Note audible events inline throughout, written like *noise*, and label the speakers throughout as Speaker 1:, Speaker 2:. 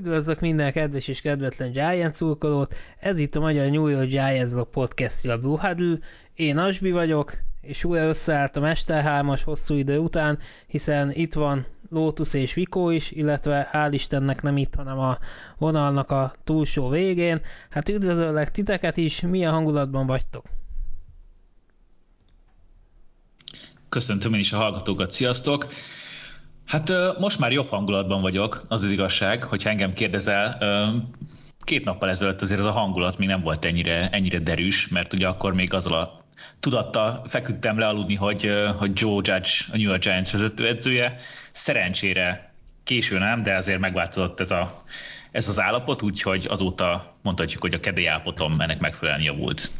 Speaker 1: Üdvözlök minden kedves és kedvetlen Giant szurkolót, ez itt a Magyar New York Giants podcastja a Blue Huddle. Én Asbi vagyok, és újra összeállt a Mesterhámas hosszú idő után, hiszen itt van Lotus és Vikó is, illetve hál' Istennek nem itt, hanem a vonalnak a túlsó végén. Hát üdvözöllek titeket is, milyen hangulatban vagytok?
Speaker 2: Köszöntöm én is a hallgatókat, sziasztok! Hát most már jobb hangulatban vagyok, az az igazság, hogy engem kérdezel. Két nappal ezelőtt azért ez a hangulat még nem volt ennyire, ennyire derűs, mert ugye akkor még azzal a tudatta feküdtem le aludni, hogy, hogy Joe Judge a New York Giants vezetőedzője. Szerencsére késő nem, de azért megváltozott ez, a, ez az állapot, úgyhogy azóta mondhatjuk, hogy a kedély állapotom ennek megfelelően javult.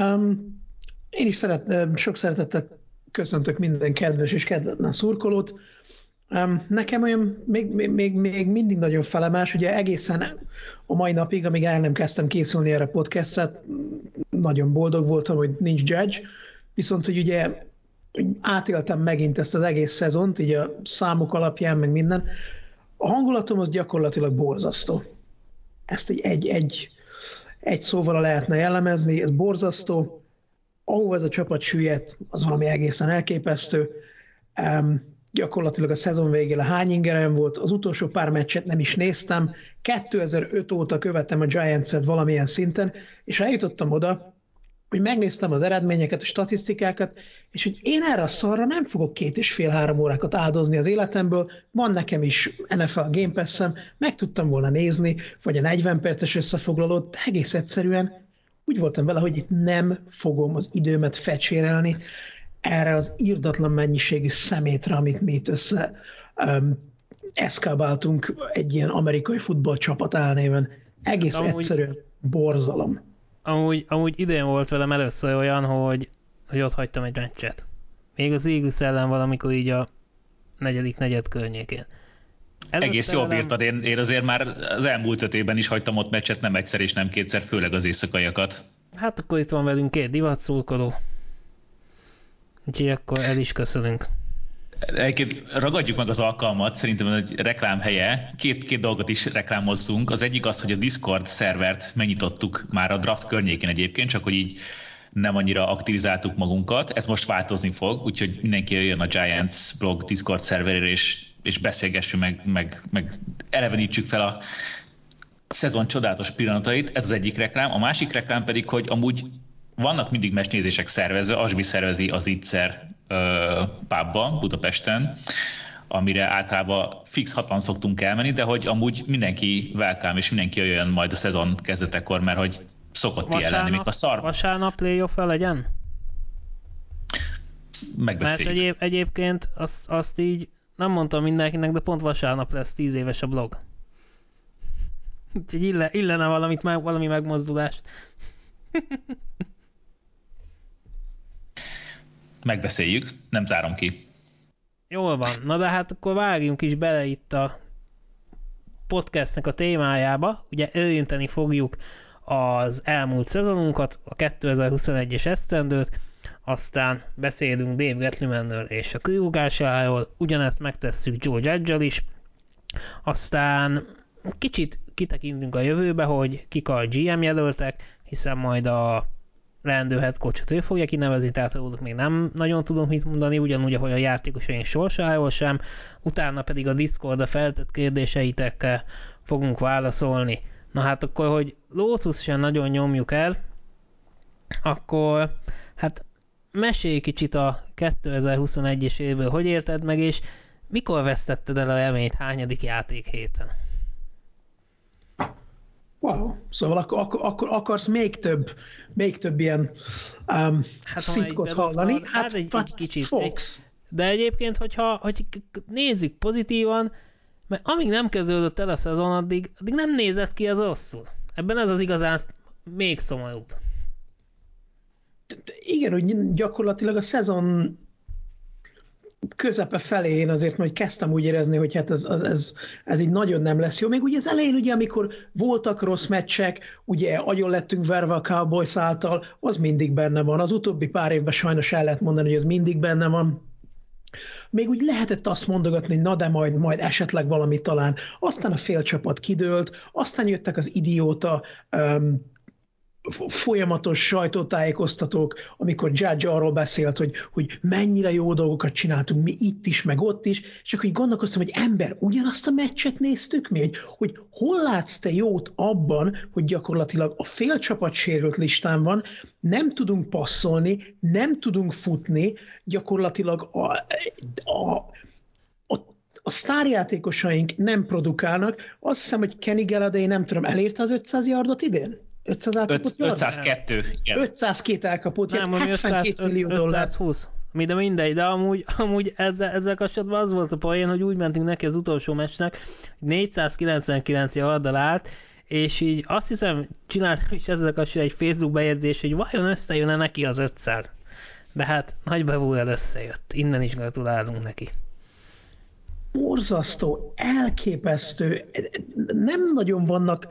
Speaker 3: Um, én is szeret, sok szeretettel köszöntök minden kedves és kedvetlen szurkolót. Nekem olyan még, még, még, mindig nagyon felemás, ugye egészen a mai napig, amíg el nem kezdtem készülni erre a podcastre, nagyon boldog voltam, hogy nincs judge, viszont hogy ugye átéltem megint ezt az egész szezont, így a számok alapján, meg minden, a hangulatom az gyakorlatilag borzasztó. Ezt egy, egy, egy, egy szóval lehetne jellemezni, ez borzasztó, ahova ez a csapat süllyedt, az valami egészen elképesztő. Um, gyakorlatilag a szezon végére hány ingerem volt, az utolsó pár meccset nem is néztem, 2005 óta követem a Giants-et valamilyen szinten, és eljutottam oda, hogy megnéztem az eredményeket, a statisztikákat, és hogy én erre a szarra nem fogok két és fél-három órákat áldozni az életemből, van nekem is NFL Game Pass-em, meg tudtam volna nézni, vagy a 40 perces összefoglalót, de egész egyszerűen úgy voltam vele, hogy nem fogom az időmet fecsérelni erre az írdatlan mennyiségű szemétre, amit mi itt össze um, eszkábáltunk egy ilyen amerikai futballcsapat álnéven. Egész amúgy, egyszerűen borzalom.
Speaker 1: Amúgy, amúgy idén volt velem először olyan, hogy, hogy ott hagytam egy meccset. Még az Eagles ellen valamikor így a negyedik negyed környékén.
Speaker 2: Ez Egész jól bírtad, én, én azért már az elmúlt öt évben is hagytam ott meccset, nem egyszer és nem kétszer, főleg az éjszakaiakat.
Speaker 1: Hát akkor itt van velünk két divatszurkoló. Úgyhogy akkor el is köszönünk.
Speaker 2: Egyébként ragadjuk meg az alkalmat, szerintem egy reklám helye. Két, két dolgot is reklámozzunk. Az egyik az, hogy a Discord szervert megnyitottuk már a draft környékén egyébként, csak hogy így nem annyira aktivizáltuk magunkat. Ez most változni fog, úgyhogy mindenki jöjjön a Giants blog Discord szerverére, és és beszélgessünk, meg, meg, meg elevenítsük fel a szezon csodálatos pillanatait, ez az egyik reklám. A másik reklám pedig, hogy amúgy vannak mindig mesnézések szervezve, Asbi szervezi az Itzer pubba Budapesten, amire általában fix hatan szoktunk elmenni, de hogy amúgy mindenki welcome, és mindenki jöjjön majd a szezon kezdetekor, mert hogy szokott vasárnap, jelenni, még a szar...
Speaker 1: Vasárnap playoff legyen?
Speaker 2: Megbeszéljük.
Speaker 1: Mert egyéb, egyébként azt, azt így nem mondtam mindenkinek, de pont vasárnap lesz 10 éves a blog. *laughs* Úgyhogy ille, illene valamit, valami megmozdulást. *laughs*
Speaker 2: Megbeszéljük, nem zárom ki.
Speaker 1: Jól van, na de hát akkor vágjunk is bele itt a podcastnek a témájába. Ugye érinteni fogjuk az elmúlt szezonunkat, a 2021-es esztendőt, aztán beszélünk Dave Gettlemanről és a kirúgásáról, ugyanezt megtesszük Joe judge is, aztán kicsit kitekintünk a jövőbe, hogy kik a GM jelöltek, hiszen majd a leendő head coachot ő fogja kinevezni, tehát róluk még nem nagyon tudom mit mondani, ugyanúgy, ahogy a játékosaink sorsáról sem, utána pedig a Discord a feltett kérdéseitekkel fogunk válaszolni. Na hát akkor, hogy Lotus sem nagyon nyomjuk el, akkor hát mesélj kicsit a 2021-es évből, hogy érted meg, és mikor vesztetted el a reményt, hányadik játék héten?
Speaker 3: Wow, szóval akkor, akkor, akkor akarsz még több, még több ilyen um, hát, szitkot hallani?
Speaker 1: Hát, hát egy, egy kicsit. Fox. De egyébként, hogyha hogy nézzük pozitívan, mert amíg nem kezdődött el a szezon, addig, addig nem nézett ki az rosszul. Ebben ez az igazán még szomorúbb
Speaker 3: igen, hogy gyakorlatilag a szezon közepe felé én azért majd kezdtem úgy érezni, hogy hát ez, ez, ez, ez így nagyon nem lesz jó. Még ugye az elején, ugye, amikor voltak rossz meccsek, ugye agyon lettünk verve a Cowboys által, az mindig benne van. Az utóbbi pár évben sajnos el lehet mondani, hogy ez mindig benne van. még úgy lehetett azt mondogatni, na de majd, majd esetleg valami talán. Aztán a félcsapat kidőlt, aztán jöttek az idióta um, folyamatos sajtótájékoztatók, amikor Judge arról beszélt, hogy, hogy mennyire jó dolgokat csináltunk mi itt is, meg ott is, és így gondolkoztam, hogy ember, ugyanazt a meccset néztük mi, hogy, hogy hol látsz te jót abban, hogy gyakorlatilag a félcsapat sérült listán van, nem tudunk passzolni, nem tudunk futni, gyakorlatilag a, a a sztárjátékosaink nem produkálnak. Azt hiszem, hogy Kenny Galladay nem tudom, elérte az 500 yardot idén? 500 elkapott
Speaker 2: 502.
Speaker 3: Igen. 502 elkapott
Speaker 1: Nem, 72 500, millió 520. dollár. 520. Mi, de mindegy, de amúgy, amúgy ezzel, ezzel kapcsolatban az volt a poén, hogy úgy mentünk neki az utolsó meccsnek, 499 yarddal állt, és így azt hiszem, csináltam is ezzel kapcsolatban egy Facebook bejegyzés, hogy vajon összejön-e neki az 500. De hát nagy bevúrel összejött. Innen is gratulálunk neki.
Speaker 3: Borzasztó, elképesztő. Nem nagyon vannak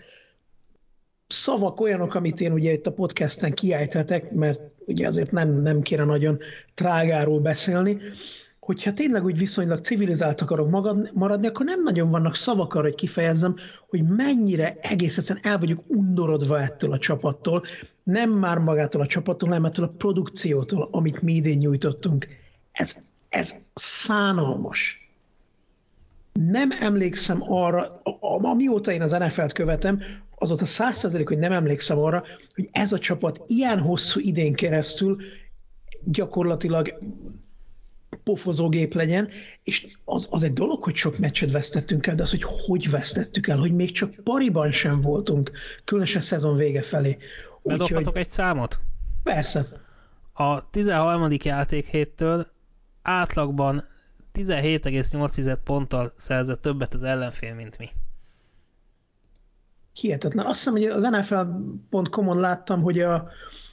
Speaker 3: szavak olyanok, amit én ugye itt a podcasten kiejthetek, mert ugye azért nem, nem kéne nagyon trágáról beszélni, hogyha tényleg úgy viszonylag civilizált akarok maradni, akkor nem nagyon vannak szavak arra, hogy kifejezzem, hogy mennyire egész egyszerűen el vagyok undorodva ettől a csapattól, nem már magától a csapattól, hanem ettől a produkciótól, amit mi idén nyújtottunk. Ez, ez szánalmas. Nem emlékszem arra, amióta én az NFL-t követem, azóta százszerzelék, hogy nem emlékszem arra, hogy ez a csapat ilyen hosszú idén keresztül gyakorlatilag pofozógép legyen, és az, az egy dolog, hogy sok meccset vesztettünk el, de az, hogy hogy vesztettük el, hogy még csak pariban sem voltunk, különösen szezon vége felé.
Speaker 1: Bedobhatok egy számot?
Speaker 3: Persze.
Speaker 1: A 13. játékhéttől átlagban 17,8 ponttal szerzett többet az ellenfél, mint mi.
Speaker 3: Hihetetlen. Azt hiszem, hogy az NFL.com-on láttam, hogy a,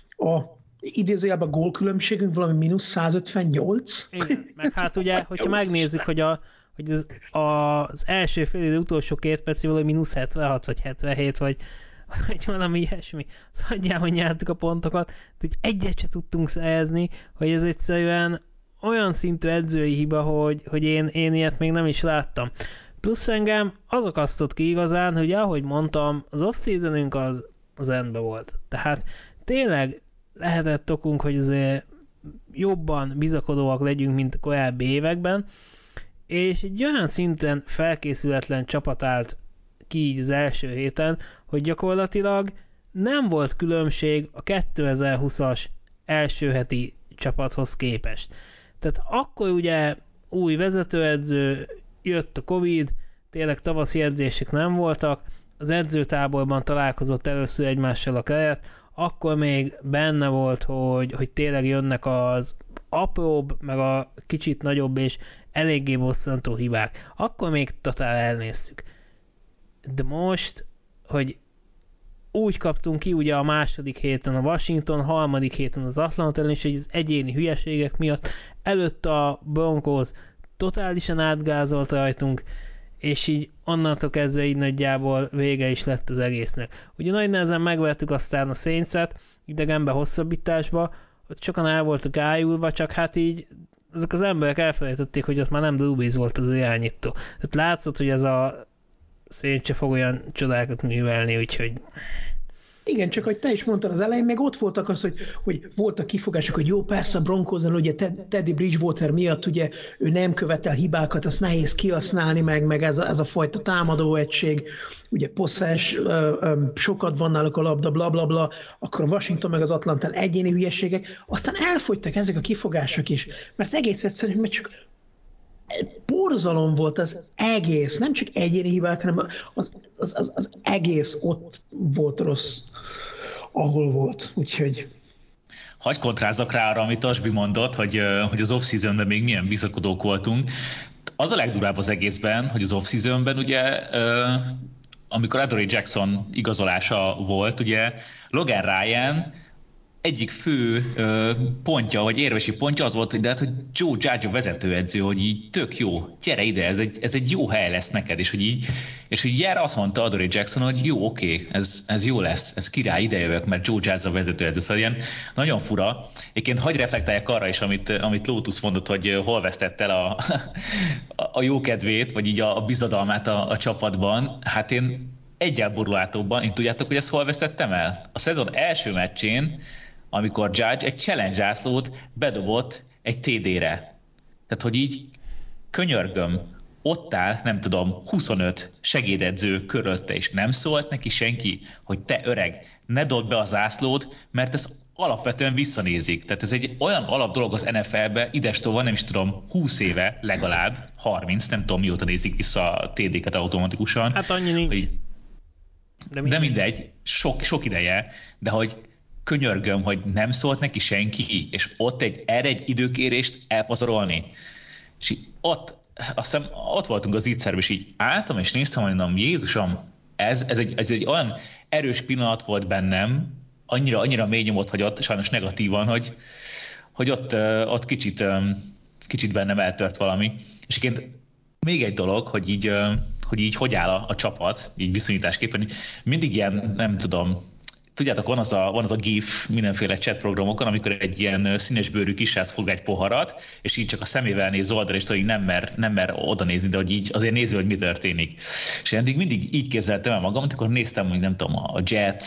Speaker 3: a idézőjelben gólkülönbségünk valami mínusz 158.
Speaker 1: Igen, meg hát ugye, *laughs* hogyha megnézzük, hogy, a, hogy az, az első fél idő utolsó két perc valami mínusz 76 vagy 77, vagy, vagy valami ilyesmi. Szóval hogy nyertük a pontokat, de egyet se tudtunk szerezni, hogy ez egyszerűen olyan szintű edzői hiba, hogy, hogy én, én ilyet még nem is láttam. Plusz engem az akasztott ki igazán, hogy ahogy mondtam, az off-seasonünk az, az rendben volt. Tehát tényleg lehetett okunk, hogy azért jobban bizakodóak legyünk, mint korábbi években, és egy olyan szinten felkészületlen csapat állt ki így az első héten, hogy gyakorlatilag nem volt különbség a 2020-as első heti csapathoz képest. Tehát akkor ugye új vezetőedző, jött a Covid, tényleg tavaszi edzések nem voltak, az edzőtáborban találkozott először egymással a keret, akkor még benne volt, hogy, hogy tényleg jönnek az apróbb, meg a kicsit nagyobb és eléggé bosszantó hibák. Akkor még totál elnéztük. De most, hogy úgy kaptunk ki ugye a második héten a Washington, harmadik héten az Atlanta ellen, és az egyéni hülyeségek miatt előtt a Broncos totálisan átgázolt rajtunk, és így onnantól kezdve így nagyjából vége is lett az egésznek. Ugye nagy nehezen megvertük aztán a Saints-et, idegenbe hosszabbításba, ott sokan el voltak ájulva, csak hát így ezek az emberek elfelejtették, hogy ott már nem Drew volt az irányító. Tehát látszott, hogy ez a Saints se fog olyan csodákat művelni, úgyhogy
Speaker 3: igen, csak hogy te is mondtad az elején, meg ott voltak az, hogy, hogy voltak kifogások, hogy jó, persze a Broncos-en, ugye Teddy Bridgewater miatt ugye ő nem követel hibákat, azt nehéz kihasználni, meg, meg ez, a, ez a fajta támadó egység, ugye posszás, sokat van náluk a labda, bla, bla, bla, akkor Washington meg az Atlanta egyéni hülyeségek, aztán elfogytak ezek a kifogások is, mert egész egyszerűen, mert csak borzalom volt az egész, nem csak egyéni hibák, hanem az, az, az, az egész ott volt rossz, ahol volt. Úgyhogy
Speaker 2: Hagy kontrázzak rá arra, amit Asbi mondott, hogy, hogy az off-seasonben még milyen bizakodók voltunk. Az a legdurább az egészben, hogy az off-seasonben ugye, amikor Adoree Jackson igazolása volt, ugye Logan Ryan egyik fő ö, pontja, vagy érvesi pontja az volt, hogy de hát, hogy Joe Judge a vezetőedző, hogy így tök jó, gyere ide, ez egy, ez egy jó hely lesz neked, és hogy így, és hogy gyere azt mondta Adoré Jackson, hogy jó, oké, ez, ez jó lesz, ez király, ide mert Joe Judge a vezetőedző, szóval ilyen nagyon fura. Egyébként hagyj reflektáljak arra is, amit, amit Lotus mondott, hogy hol vesztett el a, *laughs* a jó kedvét, vagy így a, a bizadalmát a, a csapatban. Hát én egyel borulátóbban, én tudjátok, hogy ezt hol vesztettem el? A szezon első meccsén amikor Judge egy challenge zászlót bedobott egy TD-re. Tehát, hogy így könyörgöm, ott áll, nem tudom, 25 segédedző körölte, és nem szólt neki senki, hogy te öreg, ne dob be a zászlót, mert ez alapvetően visszanézik. Tehát ez egy olyan alap dolog az NFL-be, idestova nem is tudom, 20 éve legalább, 30, nem tudom mióta nézik vissza a TD-ket automatikusan.
Speaker 1: Hát annyi nincs. Hogy,
Speaker 2: de, mindegy. de mindegy, sok, sok ideje, de hogy könyörgöm, hogy nem szólt neki senki, és ott egy, erre egy időkérést elpazarolni. És ott, azt hiszem, ott voltunk az ígyszerben, és így álltam, és néztem, mondom, Jézusom, ez, ez, egy, ez egy olyan erős pillanat volt bennem, annyira, annyira mély nyomot hagyott, sajnos negatívan, hogy, hogy ott, ott kicsit, kicsit bennem eltört valami. És egyébként még egy dolog, hogy így, hogy így hogy áll a, a csapat, így viszonyításképpen, mindig ilyen, nem tudom, tudjátok, van az, a, van az a GIF mindenféle chat programokon, amikor egy ilyen színesbőrű kisrác fog egy poharat, és így csak a szemével néz oldal, és tudod, nem mer, nem mer oda nézni, de hogy így azért nézi, hogy mi történik. És én mindig így képzeltem el magam, amikor néztem, hogy nem tudom, a Jets,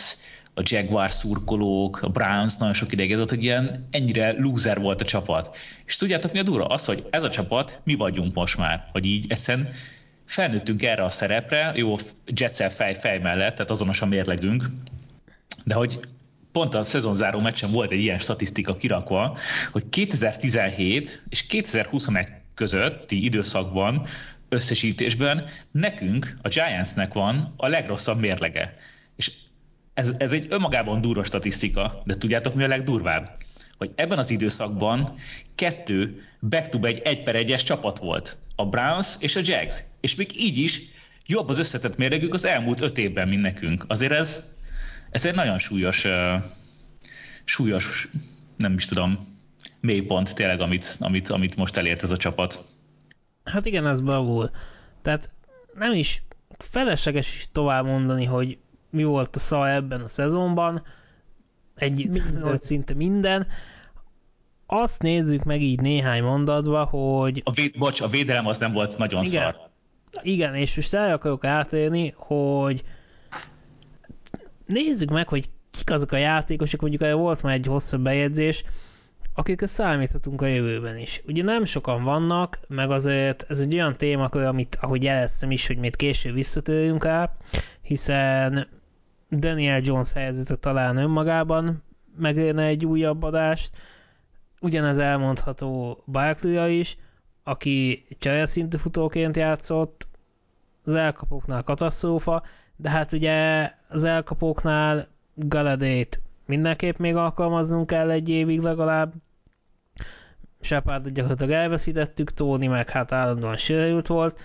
Speaker 2: a Jaguar szurkolók, a Browns nagyon sok ideig ez hogy ilyen ennyire loser volt a csapat. És tudjátok mi a durva? Az, hogy ez a csapat, mi vagyunk most már, hogy így egyszerűen felnőttünk erre a szerepre, jó, Jetszel fej-fej mellett, tehát azonos a mérlegünk, de hogy pont a szezonzáró meccsen volt egy ilyen statisztika kirakva, hogy 2017 és 2021 közötti időszakban összesítésben nekünk, a Giantsnek van a legrosszabb mérlege. És ez, ez egy önmagában durva statisztika, de tudjátok mi a legdurvább? Hogy ebben az időszakban kettő back-to-back egy, egy per egyes csapat volt. A Browns és a Jags. És még így is jobb az összetett mérlegük az elmúlt öt évben, mint nekünk. Azért ez ez egy nagyon súlyos, súlyos, nem is tudom, mélypont tényleg, amit, amit, amit most elért ez a csapat.
Speaker 1: Hát igen, ez bravúr. Tehát nem is felesleges is tovább mondani, hogy mi volt a szal ebben a szezonban, egy, minden. szinte minden. Azt nézzük meg így néhány mondatba, hogy...
Speaker 2: A, véd, bocs, a védelem az nem volt nagyon
Speaker 1: igen,
Speaker 2: szar.
Speaker 1: Igen, és most el akarok átérni, hogy nézzük meg, hogy kik azok a játékosok, mondjuk volt már egy hosszabb bejegyzés, akikre számíthatunk a jövőben is. Ugye nem sokan vannak, meg azért ez egy olyan témakör, amit ahogy jeleztem is, hogy még később visszatérünk rá, hiszen Daniel Jones helyzete talán önmagában megérne egy újabb adást. Ugyanez elmondható barkley is, aki csereszintű futóként játszott, az elkapoknál katasztrófa, de hát ugye az elkapóknál Galadét mindenképp még alkalmaznunk kell egy évig legalább. Shepardot gyakorlatilag elveszítettük, Tony meg hát állandóan sérült volt.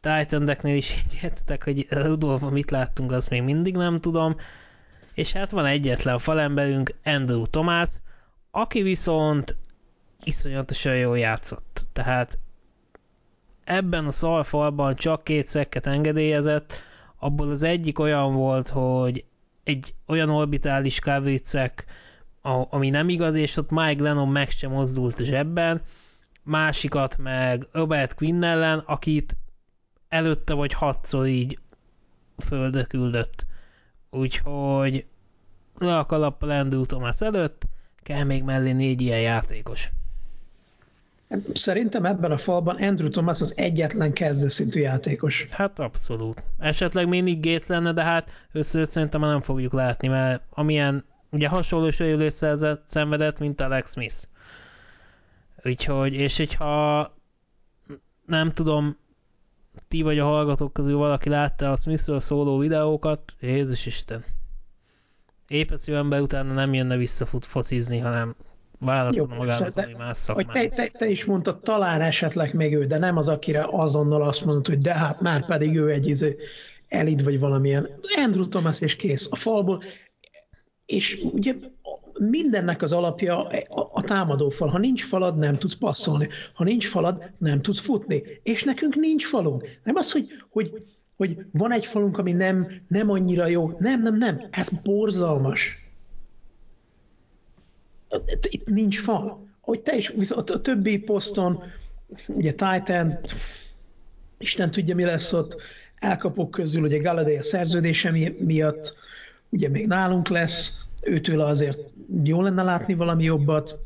Speaker 1: Titan-deknél is így értetek, hogy Rudolfban mit láttunk, azt még mindig nem tudom. És hát van egyetlen falemberünk, Andrew Thomas, aki viszont iszonyatosan jól játszott. Tehát ebben a szalfalban csak két szekket engedélyezett, abból az egyik olyan volt, hogy egy olyan orbitális kávicek, ami nem igaz, és ott Mike Lennon meg sem mozdult zsebben, másikat meg Robert Quinn ellen, akit előtte vagy hatszor így földre küldött. Úgyhogy le a kalappal Andrew Thomas előtt, kell még mellé négy ilyen játékos.
Speaker 3: Szerintem ebben a falban Andrew Thomas az egyetlen kezdőszintű játékos.
Speaker 1: Hát abszolút. Esetleg még Nick Gates lenne, de hát össze szerintem már nem fogjuk látni, mert amilyen ugye hasonló sérülés szenvedett, mint Alex Smith. Úgyhogy, és hogyha nem tudom, ti vagy a hallgatók közül valaki látta a Smithről szóló videókat, Jézus Isten. Épeszű ember utána nem jönne vissza fut focizni, hanem válaszolna magának valami más szakmát.
Speaker 3: Hogy te, te, te, is mondtad, talán esetleg még ő, de nem az, akire azonnal azt mondod, hogy de hát már pedig ő egy izé, elit vagy valamilyen. Andrew Thomas és kész a falból. És ugye mindennek az alapja a, a támadófal. Ha nincs falad, nem tudsz passzolni. Ha nincs falad, nem tudsz futni. És nekünk nincs falunk. Nem az, hogy, hogy, hogy van egy falunk, ami nem, nem annyira jó. Nem, nem, nem. Ez borzalmas. Itt nincs fal. Hogy te is, viszont a többi poszton, ugye Titan, Isten tudja, mi lesz ott, elkapok közül, ugye Galladay a szerződése miatt, ugye még nálunk lesz, őtől azért jó lenne látni valami jobbat.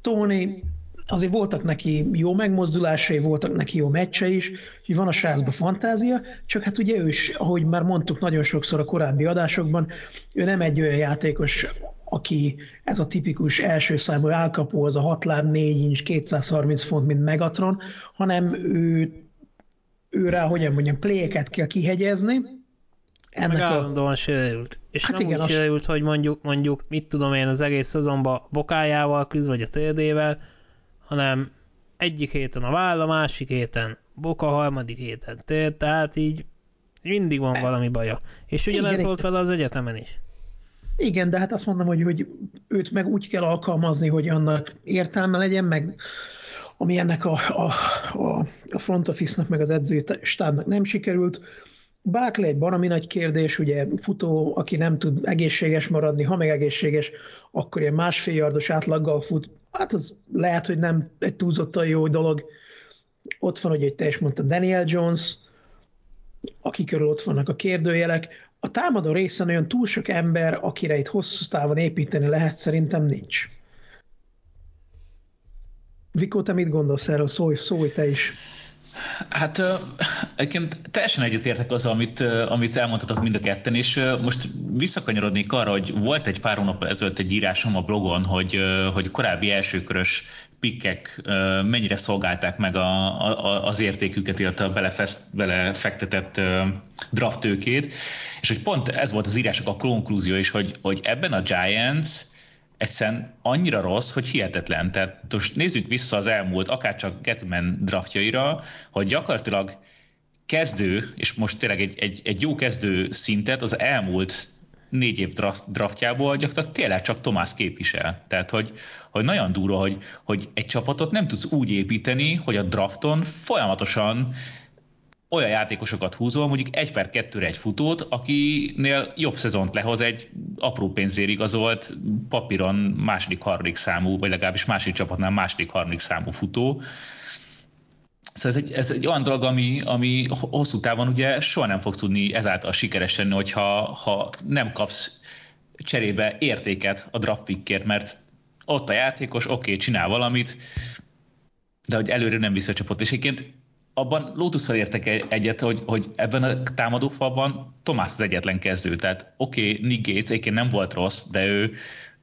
Speaker 3: Tony, azért voltak neki jó megmozdulásai, voltak neki jó meccse is, hogy van a srácban fantázia, csak hát ugye ő is, ahogy már mondtuk nagyon sokszor a korábbi adásokban, ő nem egy olyan játékos, aki ez a tipikus első számú elkapó, az a 6 láb, 4 inch, 230 font, mint Megatron, hanem ő, ő rá, hogyan mondjam, pléket kell kihegyezni,
Speaker 1: ennek Meg állandóan a... sérült. És hát nem igen, úgy sérült, hogy mondjuk, mondjuk, mit tudom én, az egész szezonban bokájával küzd, vagy a térdével, hanem egyik héten a váll, a másik héten boka, a harmadik héten tér, tehát így mindig van valami baja. És ugyanez volt vele az egyetemen is.
Speaker 3: Igen, de hát azt mondom, hogy, hogy őt meg úgy kell alkalmazni, hogy annak értelme legyen, meg ami ennek a, a, a, a front office-nak, meg az edzői stábnak nem sikerült, Barkley egy baromi nagy kérdés, ugye futó, aki nem tud egészséges maradni, ha meg egészséges, akkor ilyen másfél yardos átlaggal fut, hát az lehet, hogy nem egy túlzottan jó dolog. Ott van, hogy te is mondta Daniel Jones, aki körül ott vannak a kérdőjelek. A támadó részen olyan túl sok ember, akire itt hosszú távon építeni lehet, szerintem nincs. Vikó, te mit gondolsz erről? Szólj, szólj te is.
Speaker 2: Hát egyébként teljesen egyetértek az, amit, amit elmondhatok mind a ketten, és most visszakanyarodnék arra, hogy volt egy pár hónap ezelőtt egy írásom a blogon, hogy, hogy korábbi elsőkörös pikkek mennyire szolgálták meg a, a, az értéküket, illetve a belefest, belefektetett drafttőkét, és hogy pont ez volt az írások a konklúzió is, hogy, hogy ebben a Giants egyszerűen annyira rossz, hogy hihetetlen. Tehát most nézzük vissza az elmúlt, akárcsak Getman draftjaira, hogy gyakorlatilag kezdő, és most tényleg egy, egy, egy jó kezdő szintet az elmúlt négy év draft, draftjából gyakorlatilag tényleg csak Tomás képvisel. Tehát, hogy, hogy nagyon durva, hogy, hogy egy csapatot nem tudsz úgy építeni, hogy a drafton folyamatosan olyan játékosokat húzol, mondjuk egy per kettőre egy futót, akinél jobb szezont lehoz egy apró pénzért igazolt papíron második, harmadik számú, vagy legalábbis második csapatnál második, harmadik számú futó. Szóval ez egy, ez egy olyan dolog, ami, ami hosszú távon ugye soha nem fog tudni ezáltal sikeres lenni, hogyha ha nem kapsz cserébe értéket a draft pickért, mert ott a játékos, oké, okay, csinál valamit, de hogy előre nem visszacsapott. És egyébként abban Lotusszal értek egyet, hogy, hogy ebben a támadófalban Tomás az egyetlen kezdő. Tehát oké, okay, Nick Gates egyébként nem volt rossz, de ő,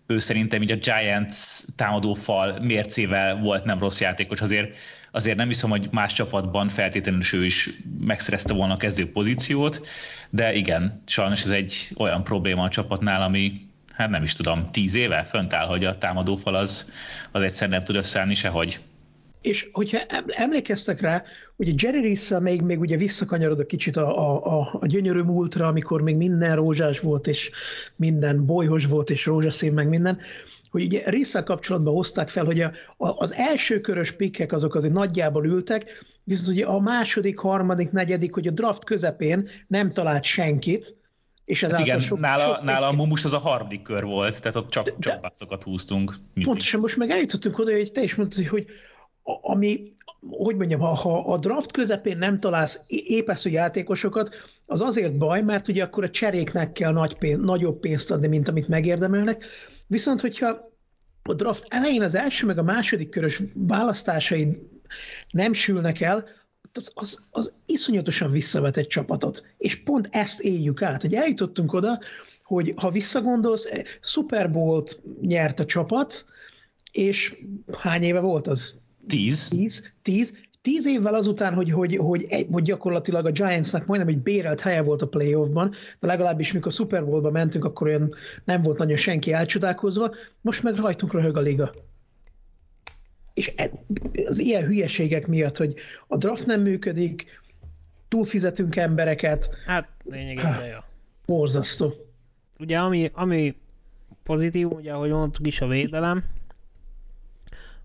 Speaker 2: ő szerintem így a Giants támadófal mércével volt nem rossz játékos. Azért, azért nem hiszem, hogy más csapatban feltétlenül ő is megszerezte volna a kezdő pozíciót, de igen, sajnos ez egy olyan probléma a csapatnál, ami hát nem is tudom, tíz éve fönt áll, hogy a támadófal az, az egyszer nem tud összeállni sehogy.
Speaker 3: És hogyha emlékeztek rá, ugye Jerry Rissa még, még ugye visszakanyarod a kicsit a, a, a, a gyönyörű múltra, amikor még minden rózsás volt, és minden bolyhos volt, és rózsaszín, meg minden, hogy ugye Rissa kapcsolatban hozták fel, hogy a, a, az első körös pikkek azok azért nagyjából ültek, viszont ugye a második, harmadik, negyedik, hogy a draft közepén nem talált senkit,
Speaker 2: és ez hát igen, sok, nála, sok nála a Mumus az a harmadik kör volt, tehát ott csak, csak húztunk.
Speaker 3: Mindig. Pontosan, most meg eljutottunk oda, hogy te is mondtad, hogy ami, hogy mondjam, ha, ha a draft közepén nem találsz épeszű játékosokat, az azért baj, mert ugye akkor a cseréknek kell nagy pénz, nagyobb pénzt adni, mint amit megérdemelnek. Viszont, hogyha a draft elején az első meg a második körös választásaid nem sülnek el, az, az, az iszonyatosan visszavet egy csapatot. És pont ezt éljük át, hogy eljutottunk oda, hogy ha visszagondolsz, Super Bowl-t nyert a csapat, és hány éve volt az?
Speaker 2: Tíz.
Speaker 3: Tíz, tíz. Tíz évvel azután, hogy, hogy, hogy, egy, hogy gyakorlatilag a Giantsnak majdnem egy bérelt helye volt a playoffban, de legalábbis mikor a Super Bowlba mentünk, akkor olyan nem volt nagyon senki elcsodálkozva, most meg rajtunk röhög a liga. És e, az ilyen hülyeségek miatt, hogy a draft nem működik, túlfizetünk embereket.
Speaker 1: Hát lényegében, ja.
Speaker 3: Borzasztó.
Speaker 1: Ugye ami, ami pozitív, ugye ahogy mondtuk is a védelem.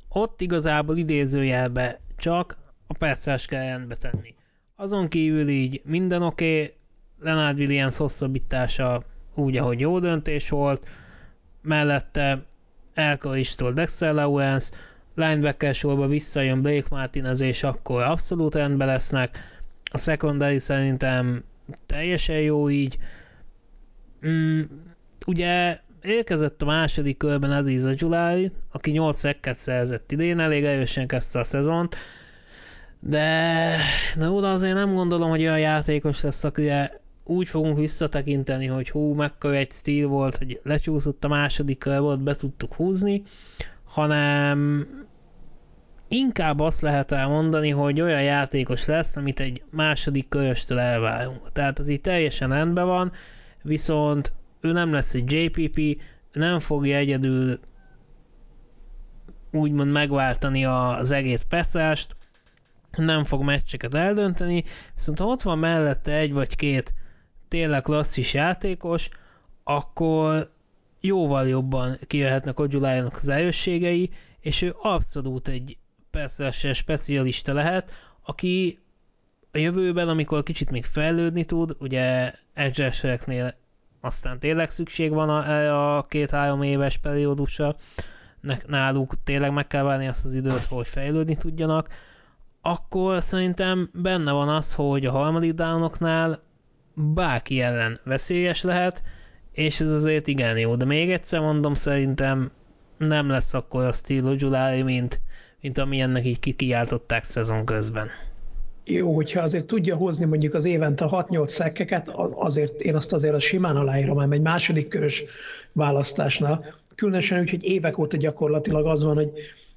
Speaker 1: Ott igazából idézőjelbe csak a percás kell rendbe tenni. Azon kívül így minden oké, okay, Leonard Williams hosszabbítása úgy, ahogy jó döntés volt, mellette elkaristól Dexter Lawrence, linebacker sorba visszajön Blake Martinez, és akkor abszolút rendben lesznek. A secondary szerintem teljesen jó így. Mm, ugye érkezett a második körben Aziz Ajulari, aki 8 szekket szerzett idén, elég erősen kezdte a szezont, de, de oda azért nem gondolom, hogy olyan játékos lesz, akire úgy fogunk visszatekinteni, hogy hú, mekkora egy stíl volt, hogy lecsúszott a második körből, be tudtuk húzni, hanem inkább azt lehet elmondani, hogy olyan játékos lesz, amit egy második köröstől elvárunk. Tehát az így teljesen rendben van, viszont ő nem lesz egy JPP, nem fogja egyedül úgymond megváltani az egész peszást, nem fog meccseket eldönteni, viszont ha ott van mellette egy vagy két tényleg klasszis játékos, akkor jóval jobban kijöhetnek Ogyulájának az erősségei, és ő abszolút egy persze specialista lehet, aki a jövőben, amikor kicsit még fejlődni tud, ugye edge aztán tényleg szükség van a, a két-három éves periódusra, náluk tényleg meg kell várni azt az időt, hogy fejlődni tudjanak, akkor szerintem benne van az, hogy a harmadik downoknál bárki ellen veszélyes lehet, és ez azért igen jó, de még egyszer mondom, szerintem nem lesz akkor a stílus Giuliani, mint, mint amilyennek így kikiáltották szezon közben.
Speaker 3: Jó, hogyha azért tudja hozni mondjuk az évente 6-8 szekkeket, azért én azt azért a simán aláírom, ám egy második körös választásnál. Különösen úgy, hogy évek óta gyakorlatilag az van, hogy,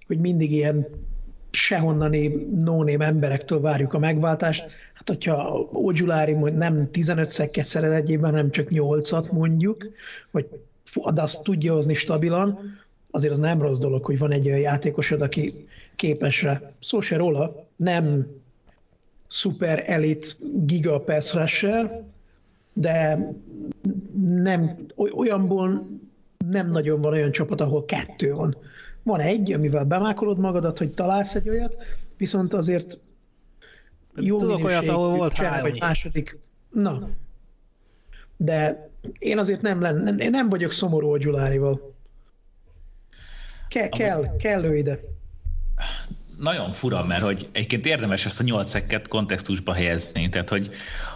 Speaker 3: hogy mindig ilyen sehonnani no emberektől várjuk a megváltást. Hát, hogyha Ogyulári nem 15 szekket szeret egy évben, hanem csak 8-at mondjuk, vagy de azt tudja hozni stabilan, azért az nem rossz dolog, hogy van egy olyan játékosod, aki képes rá. Szó se róla, nem super elit giga pass rusher, de nem, olyanból nem nagyon van olyan csapat, ahol kettő van. Van egy, amivel bemákolod magadat, hogy találsz egy olyat, viszont azért
Speaker 1: jó Tudok olyat, ahol volt három vagy
Speaker 3: második. Na. De én azért nem, len, én nem vagyok szomorú a Gyulárival. Ke, kell, kell ő ide.
Speaker 2: Nagyon fura, mert hogy egyébként érdemes ezt a nyolc szekket kontextusba helyezni. Tehát, hogy,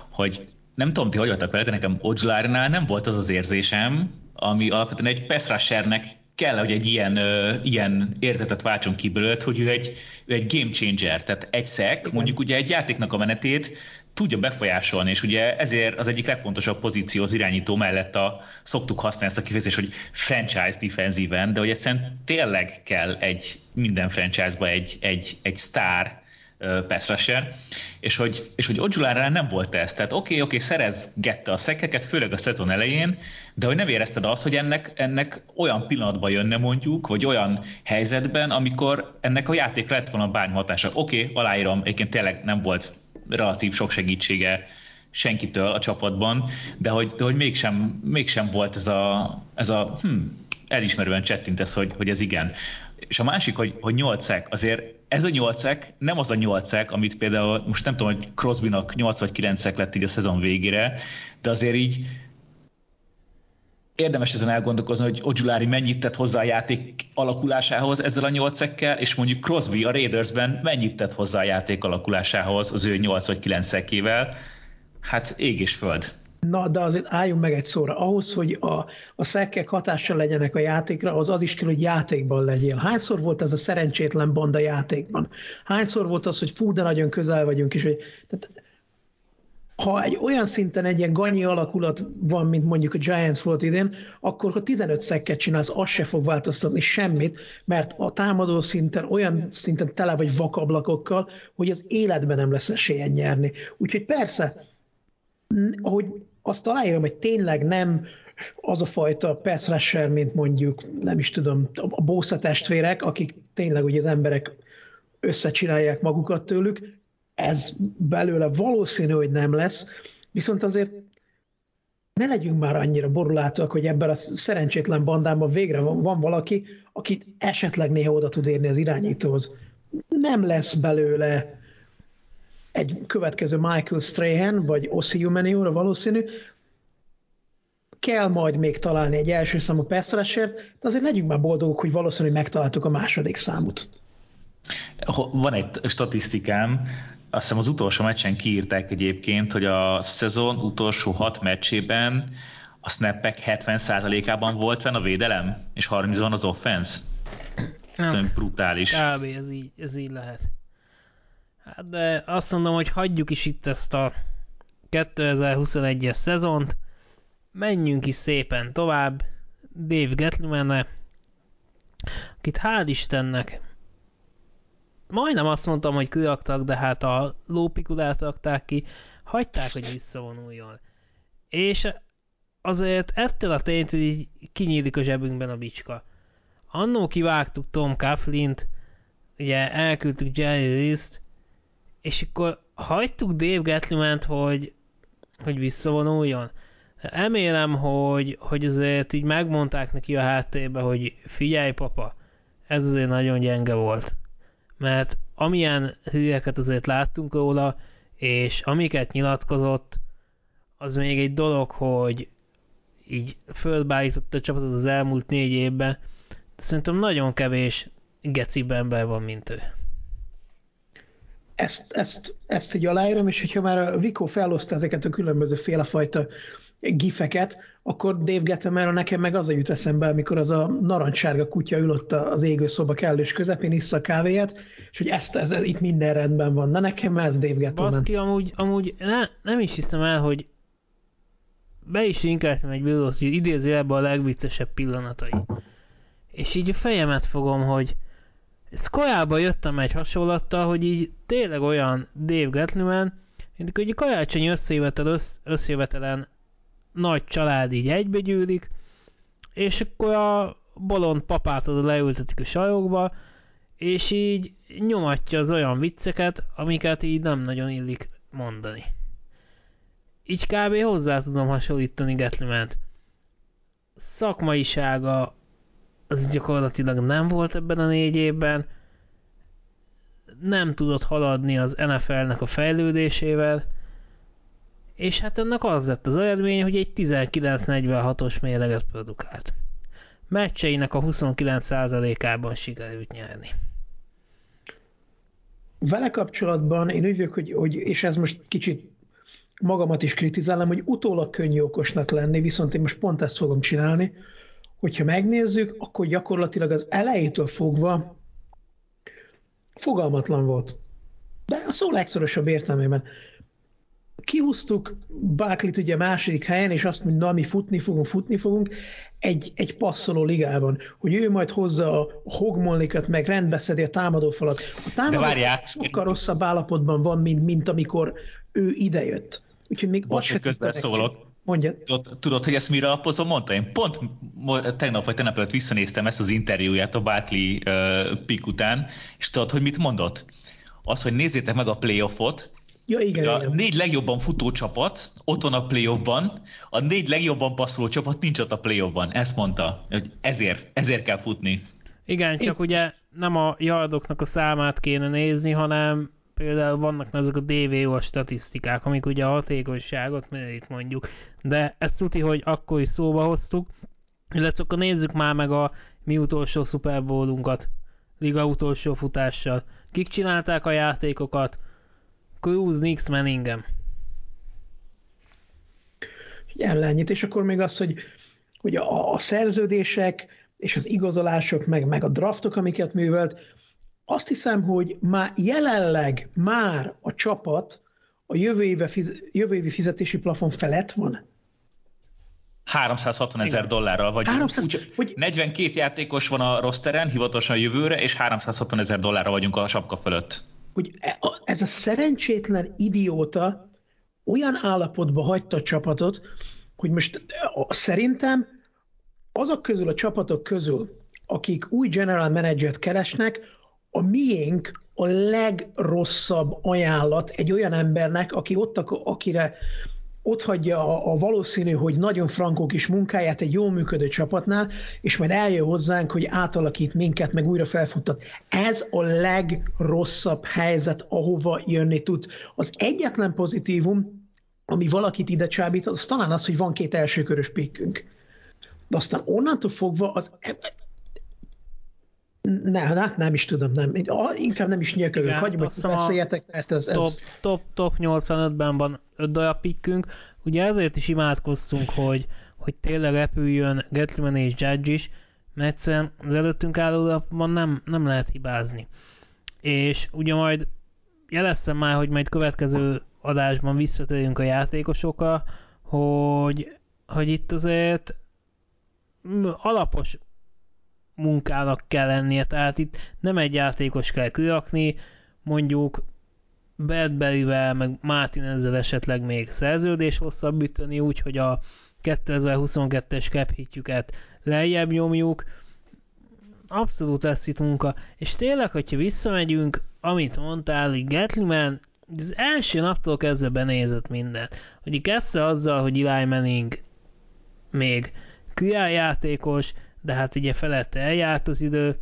Speaker 2: hogy nem tudom, ti hogy voltak vele, de nekem Odzslárnál nem volt az az érzésem, ami alapvetően egy Pesrashernek kell, hogy egy ilyen, ö, ilyen érzetet váltson ki belőle, hogy ő egy, ő egy game changer, tehát egy szek, mondjuk ugye egy játéknak a menetét tudja befolyásolni, és ugye ezért az egyik legfontosabb pozíció az irányító mellett a, szoktuk használni ezt a kifejezést, hogy franchise defensíven, de hogy egyszerűen tényleg kell egy minden franchise-ba egy, egy, egy sztár pass rusher, és hogy, és hogy Odzsulánál nem volt ez. Tehát oké, okay, oké, okay, szerezgette a szekeket, főleg a szezon elején, de hogy nem érezted azt, hogy ennek, ennek olyan pillanatban jönne mondjuk, vagy olyan helyzetben, amikor ennek a játék lett volna bármi hatása. Oké, okay, aláírom, egyébként tényleg nem volt relatív sok segítsége senkitől a csapatban, de hogy, de hogy mégsem, mégsem volt ez a, ez a hm, elismerően csettintesz, hogy, hogy ez igen. És a másik, hogy, hogy nyolcek, azért ez a nyolcek nem az a nyolcek, amit például, most nem tudom, hogy Crosbynak 8 vagy 9 lett így a szezon végére, de azért így érdemes ezen elgondolkozni, hogy Ogyulári mennyit tett hozzá a játék alakulásához ezzel a nyolcekkel, és mondjuk Crosby a Raidersben mennyit tett hozzá a játék alakulásához az ő 8 vagy 9 szekével. Hát ég és föld.
Speaker 3: Na, de azért álljunk meg egy szóra. Ahhoz, hogy a, a szekkek hatással legyenek a játékra, az az is kell, hogy játékban legyél. Hányszor volt ez a szerencsétlen banda játékban? Hányszor volt az, hogy fú, de nagyon közel vagyunk, és hogy, tehát, ha egy olyan szinten egy ilyen ganyi alakulat van, mint mondjuk a Giants volt idén, akkor ha 15 szekket csinálsz, az se fog változtatni semmit, mert a támadó szinten olyan szinten tele vagy vakablakokkal, hogy az életben nem lesz esélyed nyerni. Úgyhogy persze, ahogy azt aláírom, hogy tényleg nem az a fajta pass rusher, mint mondjuk, nem is tudom, a Bósza testvérek, akik tényleg ugye az emberek összecsinálják magukat tőlük, ez belőle valószínű, hogy nem lesz, viszont azért ne legyünk már annyira borulátóak, hogy ebben a szerencsétlen bandában végre van, valaki, aki esetleg néha oda tud érni az irányítóhoz. Nem lesz belőle egy következő Michael Strahan, vagy Ossi Humaniora valószínű, kell majd még találni egy első számú passzrásért, de azért legyünk már boldogok, hogy valószínűleg megtaláltuk a második számot.
Speaker 2: Van egy statisztikám, azt hiszem az utolsó meccsen kiírták egyébként, hogy a szezon utolsó hat meccsében a snappek 70%-ában volt fenn a védelem, és 30 van az offense. Ez olyan brutális.
Speaker 1: Kb. Ez így, ez így lehet. Hát de azt mondom, hogy hagyjuk is itt ezt a 2021-es szezont, menjünk is szépen tovább Dave gettleman akit hál' Istennek majdnem azt mondtam, hogy kiraktak, de hát a lópikulát rakták ki, hagyták, hogy visszavonuljon. És azért ettől a tényt, hogy kinyílik a zsebünkben a bicska. Annó kivágtuk Tom Coughlin-t, ugye elküldtük Jerry List, és akkor hagytuk Dave gettleman hogy, hogy visszavonuljon. Remélem, hogy, hogy azért így megmondták neki a háttérbe, hogy figyelj papa, ez azért nagyon gyenge volt. Mert amilyen híreket azért láttunk róla, és amiket nyilatkozott, az még egy dolog, hogy így fölbállította a csapatot az elmúlt négy évben, szerintem nagyon kevés gecibb ember van, mint ő.
Speaker 3: Ezt, ezt, ezt így aláírom, és hogyha már a Vico feloszta ezeket a különböző félefajta gifeket, akkor Dave Gettemerről nekem meg az jut eszembe, amikor az a narancssárga kutya ülött az égőszoba kellős közepén, issza a kávéját, és hogy ezt, ez, ez, itt minden rendben van. Na nekem ez Dave Gettemer.
Speaker 1: Baszki, amúgy, amúgy ne, nem is hiszem el, hogy be is inkeltem egy videót, hogy idézi ebbe a legviccesebb pillanatai. És így a fejemet fogom, hogy ez korábban jöttem egy hasonlattal, hogy így tényleg olyan Dave Gettleman, mint hogy a karácsonyi összejövetel, összejövetelen nagy család így egybegyűlik, és akkor a bolond papát oda leültetik a sajokba, és így nyomatja az olyan vicceket, amiket így nem nagyon illik mondani. Így kb. hozzá tudom hasonlítani Getliment. Szakmaisága az gyakorlatilag nem volt ebben a négy évben, nem tudott haladni az NFL-nek a fejlődésével, és hát ennek az lett az eredmény, hogy egy 1946-os mérleget produkált. Meccseinek a 29%-ában sikerült nyerni.
Speaker 3: Vele kapcsolatban én úgy vagyok, hogy, hogy, és ez most kicsit magamat is kritizálom, hogy utólag könnyű okosnak lenni, viszont én most pont ezt fogom csinálni, hogyha megnézzük, akkor gyakorlatilag az elejétől fogva fogalmatlan volt. De a szó legszorosabb értelmében kihúztuk Báklit ugye második helyen, és azt mondja, na mi futni fogunk, futni fogunk, egy, egy passzoló ligában, hogy ő majd hozza a hogmolnikat, meg rendbeszedi a támadófalat. A támadó sokkal rosszabb állapotban van, mint, mint amikor ő idejött. Úgyhogy még
Speaker 2: Bocs, hogy közben szólok.
Speaker 3: Mondja.
Speaker 2: Tudod, tudod, hogy ezt mire alapozom mondta? Én pont tegnap vagy tegnap előtt visszanéztem ezt az interjúját a Barkley uh, pick után, és tudod, hogy mit mondott? Az, hogy nézzétek meg a playoffot,
Speaker 3: Ja, igen,
Speaker 2: a
Speaker 3: igen.
Speaker 2: négy legjobban futó csapat ott van a playoffban, a négy legjobban passzoló csapat nincs ott a playoffban. Ezt mondta, hogy ezért, ezért kell futni.
Speaker 1: Igen, csak Én... ugye nem a yardoknak a számát kéne nézni, hanem például vannak ezek a DVO statisztikák, amik ugye a hatékonyságot mérik mondjuk. De ezt tudni, hogy akkor is szóba hoztuk. Illetve akkor nézzük már meg a mi utolsó Super Bowlunkat, liga utolsó futással. Kik csinálták a játékokat, Cruz, Nix, Manningham.
Speaker 3: Ellennyit, és akkor még az, hogy, hogy a, a szerződések és az igazolások, meg, meg a draftok, amiket művelt, azt hiszem, hogy már jelenleg már a csapat a jövő, éve fiz, jövő évi fizetési plafon felett van.
Speaker 2: 360 ezer dollárral vagyunk. 300, Úgy, hogy... 42 játékos van a rosteren, hivatalosan jövőre, és 360 ezer dollárra vagyunk a sapka fölött
Speaker 3: hogy e, ez a szerencsétlen idióta olyan állapotba hagyta a csapatot, hogy most szerintem azok közül a csapatok közül, akik új general managert keresnek, a miénk a legrosszabb ajánlat egy olyan embernek, aki ott, akire ott hagyja a, a valószínű, hogy nagyon frankó kis munkáját egy jól működő csapatnál, és majd eljön hozzánk, hogy átalakít minket, meg újra felfuttat. Ez a legrosszabb helyzet, ahova jönni tud. Az egyetlen pozitívum, ami valakit ide csábít, az talán az, hogy van két elsőkörös pikkünk. De aztán onnantól fogva az ne, hát nem is tudom, nem. Inkább nem is nyökölök, hagyjuk, hogy beszéljetek, mert ez... ez...
Speaker 1: Top, top, top 85-ben van 5 darab pikkünk, ugye ezért is imádkoztunk, hogy, hogy tényleg repüljön Gatliman és Judge is, mert egyszerűen az előttünk álló nem, nem lehet hibázni. És ugye majd jeleztem már, hogy majd következő adásban visszatérünk a játékosokra, hogy, hogy itt azért alapos munkának kell lennie, tehát itt nem egy játékos kell kirakni, mondjuk Bradbury-vel, meg Martinezzel esetleg még szerződés hosszabbítani, úgyhogy a 2022-es cap hitjüket lejjebb nyomjuk. Abszolút lesz itt munka. És tényleg, hogyha visszamegyünk, amit mondtál, hogy Gatliman az első naptól kezdve benézett mindent. Hogy kezdte azzal, hogy Eli Manning még játékos, de hát ugye felette eljárt az idő,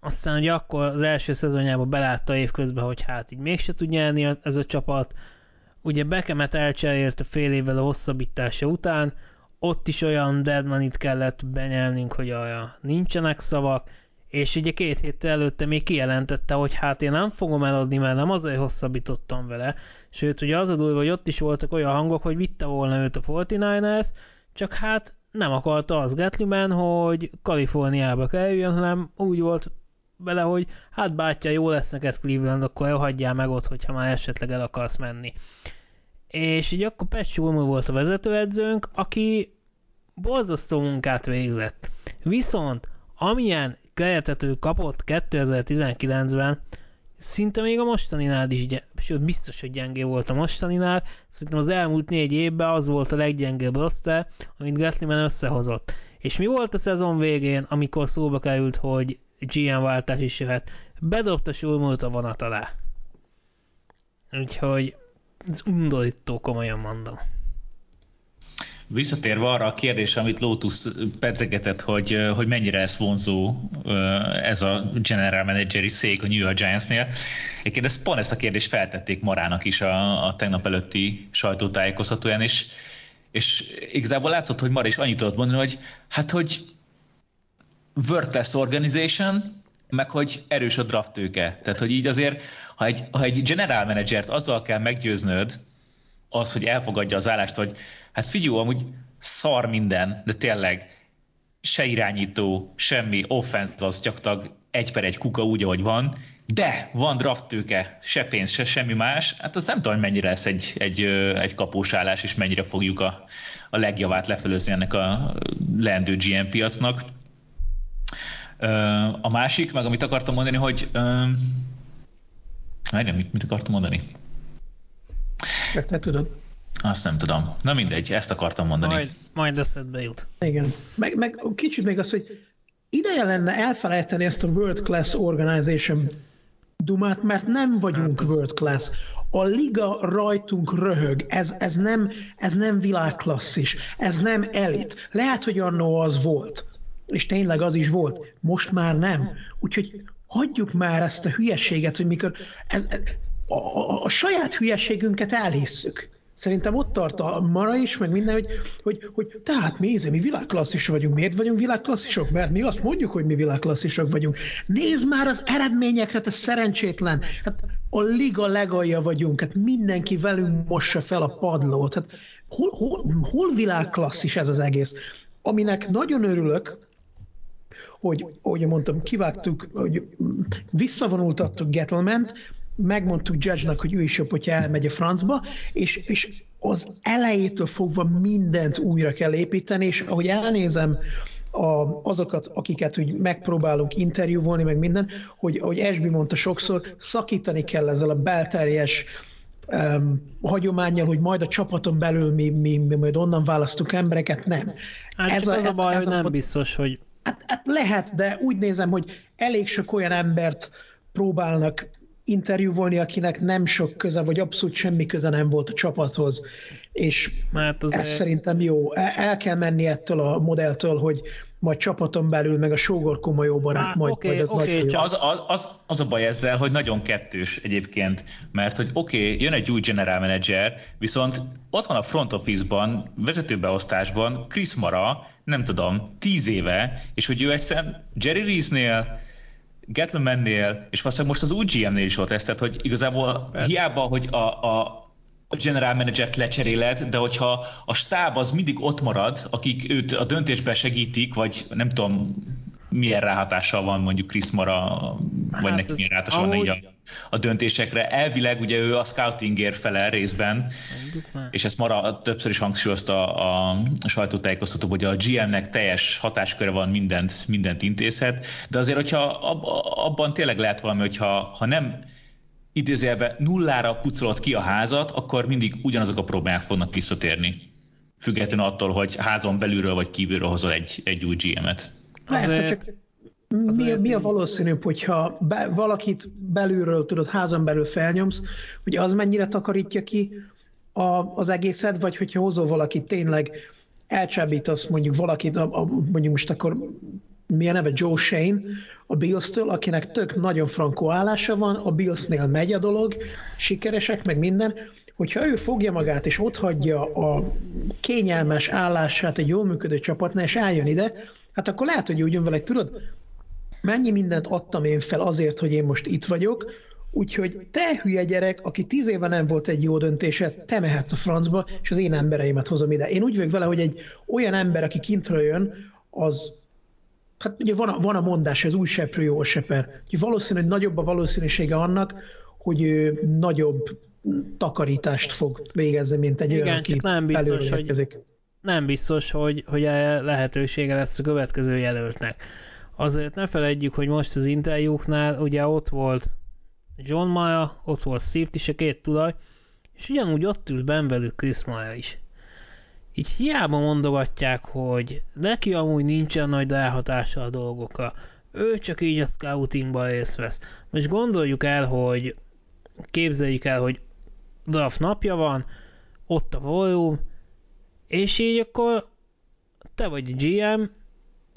Speaker 1: aztán ugye akkor az első szezonjában belátta évközben, hogy hát így mégse tud nyerni ez a csapat, ugye Bekemet elcserélte fél évvel a hosszabbítása után, ott is olyan deadmanit kellett benyelnünk, hogy olyan nincsenek szavak, és ugye két héttel előtte még kijelentette, hogy hát én nem fogom eladni, mert nem azért hosszabbítottam vele, sőt ugye az a durva, hogy ott is voltak olyan hangok, hogy vitte volna őt a 49ers, csak hát nem akarta az Gatliman, hogy Kaliforniába kerüljön, hanem úgy volt vele, hogy hát bátya, jó lesz neked Cleveland, akkor elhagyjál meg ott, hogyha már esetleg el akarsz menni. És így akkor Pat volt a vezetőedzőnk, aki borzasztó munkát végzett. Viszont amilyen keretet kapott 2019-ben, szinte még a mostaninál is, sőt biztos, hogy gyengé volt a mostaninál, szerintem az elmúlt négy évben az volt a leggyengébb roster, amit Gatliman összehozott. És mi volt a szezon végén, amikor szóba került, hogy GM váltás is jöhet? Bedobta Sulmult a vonat alá. Úgyhogy ez undorító, komolyan mondom.
Speaker 2: Visszatérve arra a kérdésre, amit Lotus pedzegetett, hogy, hogy mennyire lesz vonzó ez a general manageri szék a New York Giantsnél. Egyébként ezt, pont ezt a kérdést feltették Marának is a, a tegnap előtti sajtótájékoztatóján, és, és igazából látszott, hogy Mara is annyit tudott mondani, hogy hát, hogy worthless organization, meg hogy erős a draft tőke. Tehát, hogy így azért, ha egy, ha egy general managert azzal kell meggyőznöd, az, hogy elfogadja az állást, hogy hát figyelj, amúgy szar minden, de tényleg se irányító, semmi, offense az csak egy per egy kuka úgy, ahogy van, de van draft tőke, se pénz, se semmi más, hát az nem tudom, hogy mennyire lesz egy, egy, egy kapós állás, és mennyire fogjuk a, a legjavát lefelőzni ennek a leendő GM piacnak. A másik, meg amit akartam mondani, hogy Várjál, mit, mit akartam mondani?
Speaker 3: Te tudod.
Speaker 2: Azt nem tudom. Na mindegy, ezt akartam mondani.
Speaker 1: Majd, majd eszedbe jut.
Speaker 3: Igen. Meg, meg kicsit még az, hogy ideje lenne elfelejteni ezt a World Class Organization dumát, mert nem vagyunk hát world class. A liga rajtunk röhög, ez, ez, nem, ez nem világklasszis, ez nem elit. Lehet, hogy annó az volt, és tényleg az is volt, most már nem. Úgyhogy hagyjuk már ezt a hülyeséget, hogy mikor ez, ez, a, a, a saját hülyeségünket elhisszük. Szerintem ott tart a Mara is, meg minden, hogy, hogy, hogy tehát mi, mi világklasszisok vagyunk. Miért vagyunk világklasszisok? Mert mi azt mondjuk, hogy mi világklasszisok vagyunk. Nézd már az eredményekre, te szerencsétlen. Hát a liga legalja vagyunk, hát mindenki velünk mossa fel a padlót. Hát hol, hol, hol világklasszis ez az egész? Aminek nagyon örülök, hogy, ahogy mondtam, kivágtuk, hogy visszavonultattuk Gettlement, megmondtuk Judge-nak, hogy ő is jobb, hogyha elmegy a francba, és, és az elejétől fogva mindent újra kell építeni, és ahogy elnézem a, azokat, akiket úgy megpróbálunk interjúvolni, meg minden, hogy ahogy Esbi mondta sokszor, szakítani kell ezzel a belterjes um, hagyományjal, hogy majd a csapaton belül mi, mi, mi majd onnan választunk embereket, nem.
Speaker 1: Hát ez a, az a baj, ez hogy nem a, biztos, hogy...
Speaker 3: Hát, hát lehet, de úgy nézem, hogy elég sok olyan embert próbálnak interjúvolni, akinek nem sok köze, vagy abszolút semmi köze nem volt a csapathoz. És
Speaker 1: Hát
Speaker 3: ez
Speaker 1: azért-
Speaker 3: szerintem jó. El, el kell menni ettől a modelltől, hogy majd csapaton belül, meg a sógor komoly jó barát,
Speaker 1: Á,
Speaker 3: majd,
Speaker 1: oké,
Speaker 3: majd az
Speaker 1: csak-
Speaker 2: Az, az, az, az a baj ezzel, hogy nagyon kettős egyébként, mert hogy oké, okay, jön egy új general manager, viszont ott van a front office-ban, vezetőbeosztásban Chris Mara, nem tudom, tíz éve, és hogy ő egyszerűen Jerry Reese-nél, Gettleman-nél, és valószínűleg most az új GM-nél is volt ez, tehát hogy igazából
Speaker 1: Persze.
Speaker 2: hiába, hogy a, a, a general managert lecseréled, de hogyha a stáb az mindig ott marad, akik őt a döntésben segítik, vagy nem tudom, milyen ráhatással van mondjuk Chris Mara, vagy
Speaker 1: Hát
Speaker 2: neki milyen ráhatással van így a, a döntésekre. Elvileg ugye ő a scoutingért felel részben, és ezt Mara többször is hangsúlyozta a, a sajtótájékoztató, hogy a GM-nek teljes hatásköre van, mindent, mindent intézhet, de azért, hogyha ab, abban tényleg lehet valami, hogyha ha nem idézélve nullára pucolod ki a házat, akkor mindig ugyanazok a problémák fognak visszatérni. Függetlenül attól, hogy házon belülről vagy kívülről hozol egy, egy új GM-et.
Speaker 3: Persze,
Speaker 1: Azért-
Speaker 3: csak mi,
Speaker 1: azért
Speaker 3: mi a valószínűbb, hogyha be, valakit belülről tudod, házon belül felnyomsz, hogy az mennyire takarítja ki a, az egészet, vagy hogyha hozol valakit tényleg elcsábítasz mondjuk valakit, a, a, mondjuk most akkor mi a neve, Joe Shane, a Bills-től, akinek tök nagyon frankó állása van, a Billsnél megy a dolog, sikeresek, meg minden, hogyha ő fogja magát és ott hagyja a kényelmes állását egy jól működő csapatnál, és eljön ide, hát akkor lehet, hogy úgy jön vele, tudod, mennyi mindent adtam én fel azért, hogy én most itt vagyok, úgyhogy te hülye gyerek, aki tíz éve nem volt egy jó döntése, te mehetsz a francba, és az én embereimet hozom ide. Én úgy vagyok vele, hogy egy olyan ember, aki kintről jön, az hát ugye van a, van a mondás, ez új seprő, jó seper. Valószínű, hogy nagyobb a valószínűsége annak, hogy ő nagyobb takarítást fog végezni, mint egy
Speaker 1: Igen,
Speaker 3: olyan, aki
Speaker 1: nem biztos, hogy- nem biztos, hogy, hogy e lehetősége lesz a következő jelöltnek. Azért ne felejtjük, hogy most az interjúknál ugye ott volt John Maya, ott volt Steve is, a két tulaj, és ugyanúgy ott ült benn velük Chris Maya is. Így hiába mondogatják, hogy neki amúgy nincsen nagy ráhatása a dolgokra. Ő csak így a scoutingban részt vesz. Most gondoljuk el, hogy képzeljük el, hogy draft napja van, ott a volume, és így akkor te vagy a GM,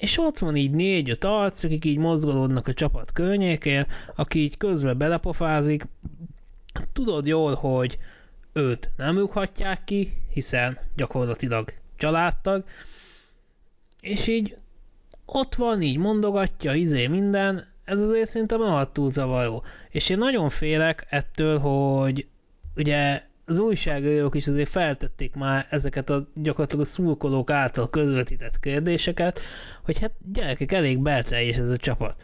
Speaker 1: és ott van így négy-öt arc, akik így mozgolódnak a csapat környékén, aki így közben belepofázik. Tudod jól, hogy őt nem rúghatják ki, hiszen gyakorlatilag családtag, és így ott van, így mondogatja, izé minden, ez azért szerintem túl zavaró. És én nagyon félek ettől, hogy ugye az újságírók is azért feltették már ezeket a gyakorlatilag a szurkolók által közvetített kérdéseket, hogy hát gyerekek, elég belteljes ez a csapat.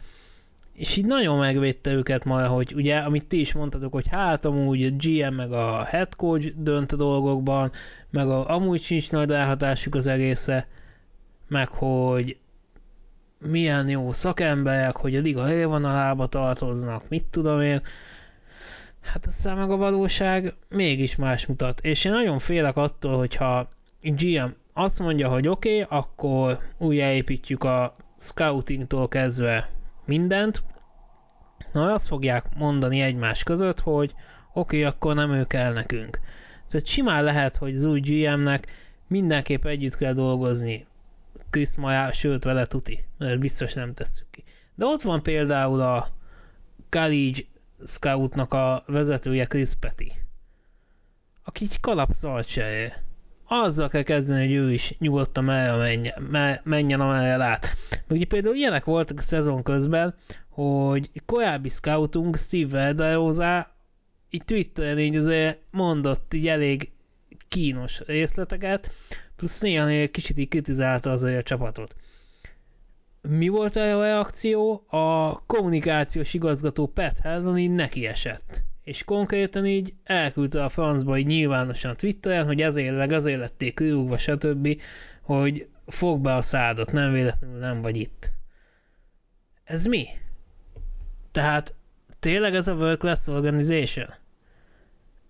Speaker 1: És így nagyon megvédte őket majd, hogy ugye, amit ti is mondtatok, hogy hát amúgy a GM meg a head coach dönt a dolgokban, meg a, amúgy sincs nagy ráhatásuk az egésze, meg hogy milyen jó szakemberek, hogy a liga élvonalába tartoznak, mit tudom én. Hát aztán meg a valóság mégis más mutat. És én nagyon félek attól, hogyha GM azt mondja, hogy oké, okay, akkor újjáépítjük a scoutingtól kezdve mindent, na azt fogják mondani egymás között, hogy oké, okay, akkor nem ő kell nekünk. Tehát simán lehet, hogy az új GM-nek mindenképp együtt kell dolgozni Chris Maja, sőt vele tuti, mert biztos nem tesszük ki. De ott van például a College Scoutnak a vezetője Chris Petty, aki így kalapszalt cserél. Azzal kell kezdeni, hogy ő is nyugodtan merre menjen, menjen amerre lát. Meg ugye például ilyenek voltak a szezon közben, hogy korábbi scoutunk Steve Verderosa így Twitteren így azért mondott így elég kínos részleteket, plusz néha egy kicsit így kritizálta azért a csapatot. Mi volt a reakció? A kommunikációs igazgató Pat Hellon így neki esett. És konkrétan így elküldte a francba így nyilvánosan Twitteren, hogy ezért meg azért lették kirúgva, stb., hogy fog be a szádat, nem véletlenül nem vagy itt. Ez mi? Tehát tényleg ez a World Class Organization?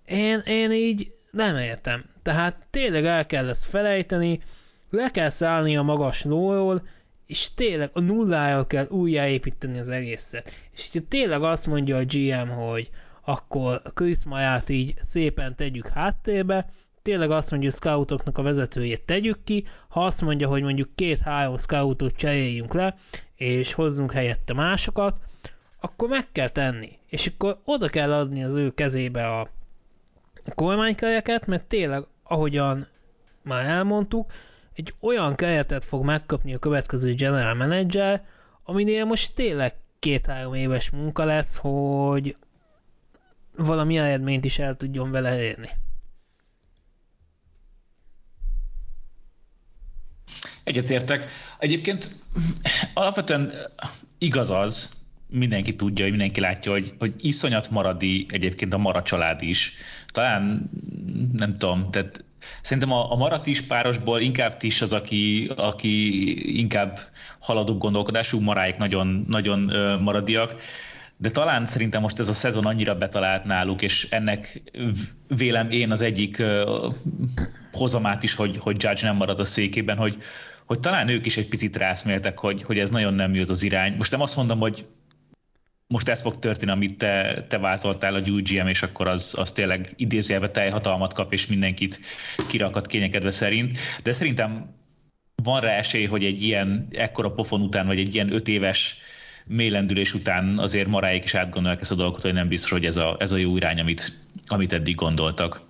Speaker 1: Én, én így nem értem. Tehát tényleg el kell ezt felejteni, le kell szállni a magas lóról, és tényleg a nullára kell újjáépíteni az egészet. És hogyha tényleg azt mondja a GM, hogy akkor Chris Maját így szépen tegyük háttérbe, tényleg azt mondja, hogy scoutoknak a vezetőjét tegyük ki, ha azt mondja, hogy mondjuk két-három scoutot cseréljünk le, és hozzunk helyette másokat, akkor meg kell tenni. És akkor oda kell adni az ő kezébe a kormánykelyeket, mert tényleg, ahogyan már elmondtuk, egy olyan keretet fog megkapni a következő general manager, aminél most tényleg két-három éves munka lesz, hogy valami eredményt is el tudjon vele érni.
Speaker 2: Egyetértek. Egyébként alapvetően igaz az, mindenki tudja, hogy mindenki látja, hogy, hogy iszonyat maradi egyébként a Mara család is. Talán nem tudom, tehát szerintem a, a Marat is párosból inkább is az, aki, aki inkább haladó gondolkodású, Maráik nagyon, nagyon maradiak de talán szerintem most ez a szezon annyira betalált náluk, és ennek vélem én az egyik hozamát is, hogy, hogy Judge nem marad a székében, hogy, hogy talán ők is egy picit rászméltek, hogy, hogy ez nagyon nem jó az irány. Most nem azt mondom, hogy most ez fog történni, amit te, te vázoltál a UGM, és akkor az, az tényleg idézőjelbe teljhatalmat kap, és mindenkit kirakat kényekedve szerint. De szerintem van rá esély, hogy egy ilyen ekkora pofon után, vagy egy ilyen öt éves mélendülés után azért maráik is átgondolják ezt a dolgot, hogy nem biztos, hogy ez a, ez a jó irány, amit, amit eddig gondoltak.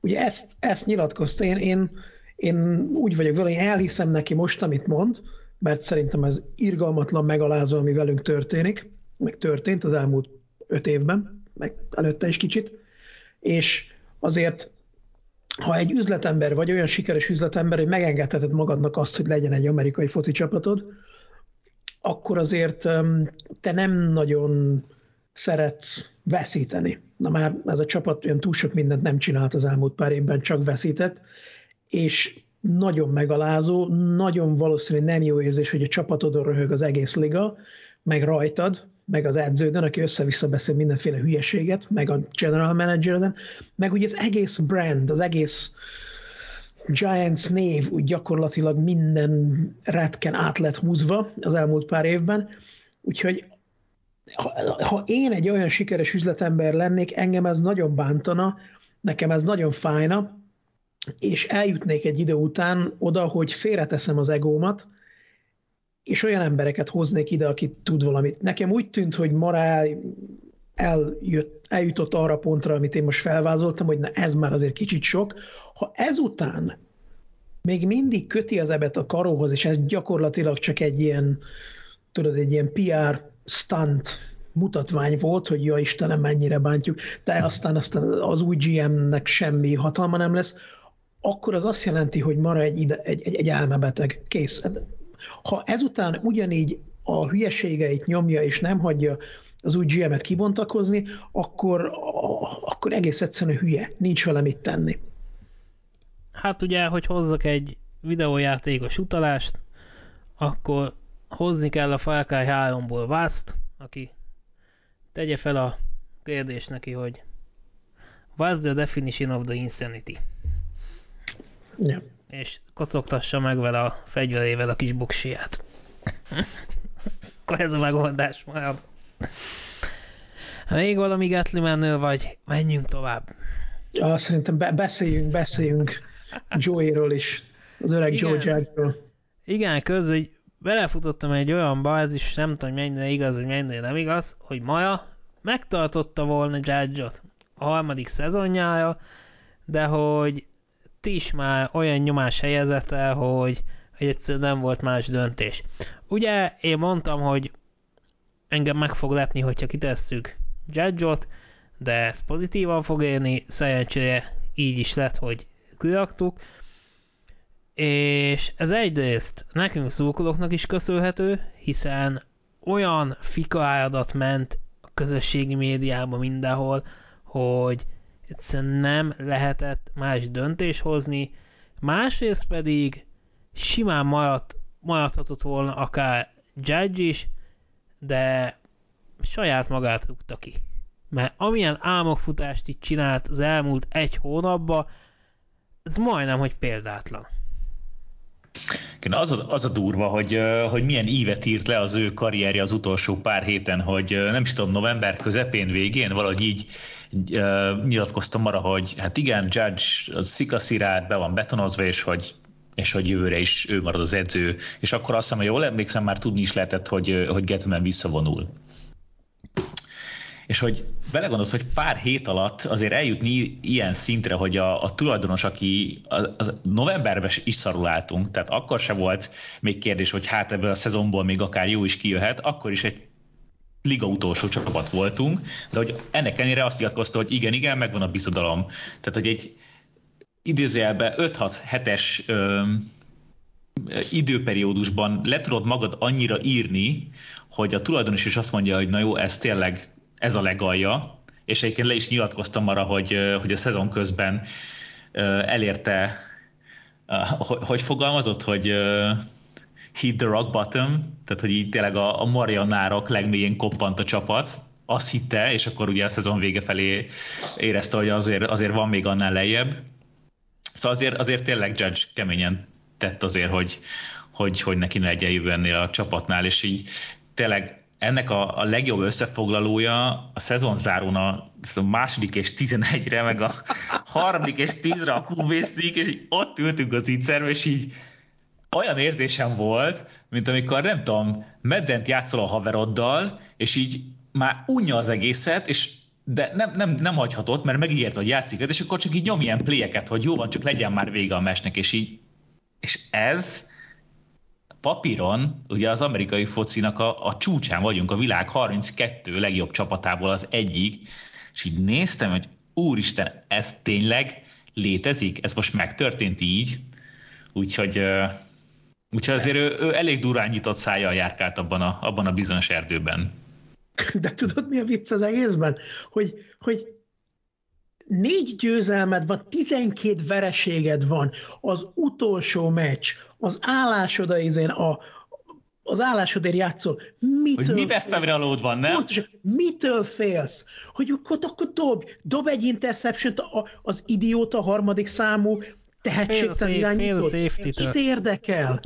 Speaker 3: Ugye ezt, ezt nyilatkozta, én, én, én úgy vagyok vele, én elhiszem neki most, amit mond, mert szerintem ez irgalmatlan megalázó, ami velünk történik, meg történt az elmúlt öt évben, meg előtte is kicsit, és azért ha egy üzletember vagy olyan sikeres üzletember, hogy megengedheted magadnak azt, hogy legyen egy amerikai foci csapatod, akkor azért te nem nagyon szeretsz veszíteni. Na már ez a csapat olyan túl sok mindent nem csinált az elmúlt pár évben, csak veszített, és nagyon megalázó, nagyon valószínű nem jó érzés, hogy a csapatodon röhög az egész liga, meg rajtad, meg az edződön, aki össze-vissza beszél mindenféle hülyeséget, meg a general managerden, meg ugye az egész brand, az egész Giants név úgy gyakorlatilag minden retken át lett húzva az elmúlt pár évben, úgyhogy ha, ha én egy olyan sikeres üzletember lennék, engem ez nagyon bántana, nekem ez nagyon fájna, és eljutnék egy idő után oda, hogy félreteszem az egómat, és olyan embereket hoznék ide, aki tud valamit. Nekem úgy tűnt, hogy Mará eljött, eljutott arra pontra, amit én most felvázoltam, hogy na ez már azért kicsit sok. Ha ezután még mindig köti az ebet a karóhoz, és ez gyakorlatilag csak egy ilyen, tudod, egy ilyen PR stunt mutatvány volt, hogy ja Istenem, mennyire bántjuk, de aztán, aztán az új GM-nek semmi hatalma nem lesz, akkor az azt jelenti, hogy mara egy, ide, egy, egy, egy elmebeteg. Kész. Ha ezután ugyanígy a hülyeségeit nyomja, és nem hagyja az új GM-et kibontakozni, akkor, akkor egész egyszerűen hülye. Nincs vele mit tenni.
Speaker 1: Hát ugye, hogy hozzak egy videójátékos utalást, akkor hozni kell a Far Cry 3-ból Vast, aki tegye fel a kérdést neki, hogy What's the definition of the insanity?
Speaker 3: Ja.
Speaker 1: És kocogtassa meg vele a fegyverével a kis buksiját. Akkor ez a megoldás marad. Még valami Gatlimannél vagy, menjünk tovább.
Speaker 3: Ja, szerintem be- beszéljünk, beszéljünk Joey-ről is, az öreg Igen. Joe Judge-ről.
Speaker 1: Igen, közben hogy belefutottam egy olyan bázis, nem tudom, hogy mennyire igaz, hogy mennyire nem igaz, hogy Maja megtartotta volna judge a harmadik szezonjára, de hogy is már olyan nyomás helyezett el, hogy, hogy egyszerűen nem volt más döntés. Ugye én mondtam, hogy engem meg fog lepni, hogyha kitesszük judge de ez pozitívan fog érni, szerencsére így is lett, hogy kiraktuk, és ez egyrészt nekünk szurkolóknak is köszönhető, hiszen olyan fikaáradat ment a közösségi médiában mindenhol, hogy egyszerűen nem lehetett más döntés hozni, másrészt pedig simán maradt, maradhatott volna akár Judge is, de saját magát rúgta ki. Mert amilyen álmokfutást itt csinált az elmúlt egy hónapban, ez majdnem, hogy példátlan.
Speaker 2: Az a, az a durva, hogy, hogy milyen ívet írt le az ő karrierje az utolsó pár héten, hogy nem is tudom, november közepén, végén, valahogy így nyilatkoztam arra, hogy hát igen, Judge az szikaszirát be van betonozva, és hogy és hogy jövőre is ő marad az edző. És akkor azt hiszem, hogy jól emlékszem, már tudni is lehetett, hogy, hogy Gettman visszavonul. És hogy belegondolsz, hogy pár hét alatt azért eljutni ilyen szintre, hogy a, a tulajdonos, aki a, a novemberben is szaruláltunk, tehát akkor se volt még kérdés, hogy hát ebből a szezonból még akár jó is kijöhet, akkor is egy liga utolsó csapat voltunk, de hogy ennek ellenére azt nyilatkozta, hogy igen, igen, megvan a bizodalom. Tehát, hogy egy idézőjelben 5-6 hetes időperiódusban le tudod magad annyira írni, hogy a tulajdonos is azt mondja, hogy na jó, ez tényleg ez a legalja, és egyébként le is nyilatkoztam arra, hogy, hogy a szezon közben elérte, hogy fogalmazott, hogy hit the rock bottom, tehát hogy így tényleg a, a Marianárok legmélyén koppant a csapat, azt hitte, és akkor ugye a szezon vége felé érezte, hogy azért, azért van még annál lejjebb. Szóval azért, azért tényleg Judge keményen tett azért, hogy, hogy, hogy neki ne legyen jövő ennél a csapatnál, és így tényleg ennek a, a legjobb összefoglalója a szezon zárón a, a második és tizenegyre, meg a harmadik és tízre a QB és így ott ültünk az ígyszerbe, és így olyan érzésem volt, mint amikor nem tudom, meddent játszol a haveroddal, és így már unja az egészet, és de nem, nem, nem hagyhatott, mert megígért, hogy játszik, és akkor csak így nyom ilyen pléjeket, hogy jó van, csak legyen már vége a mesnek, és így, és ez papíron, ugye az amerikai focinak a, a csúcsán vagyunk, a világ 32 legjobb csapatából az egyik, és így néztem, hogy úristen, ez tényleg létezik? Ez most megtörtént így? Úgyhogy, úgyhogy azért ő, ő elég durán nyitott szájjal járkált abban a, abban a bizonyos erdőben. *laughs*
Speaker 3: De tudod, mi a vicc az egészben? Hogy, hogy négy győzelmed van, 12 vereséged van, az utolsó meccs, az állásod izén, a, az állásodért játszol.
Speaker 2: Mitől hogy mi vesztevralód van, nem? Pontosan,
Speaker 3: mitől félsz? Hogy akkor, akkor dob, dob egy interception az idióta harmadik számú tehetségtelen irányító. Kit érdekel?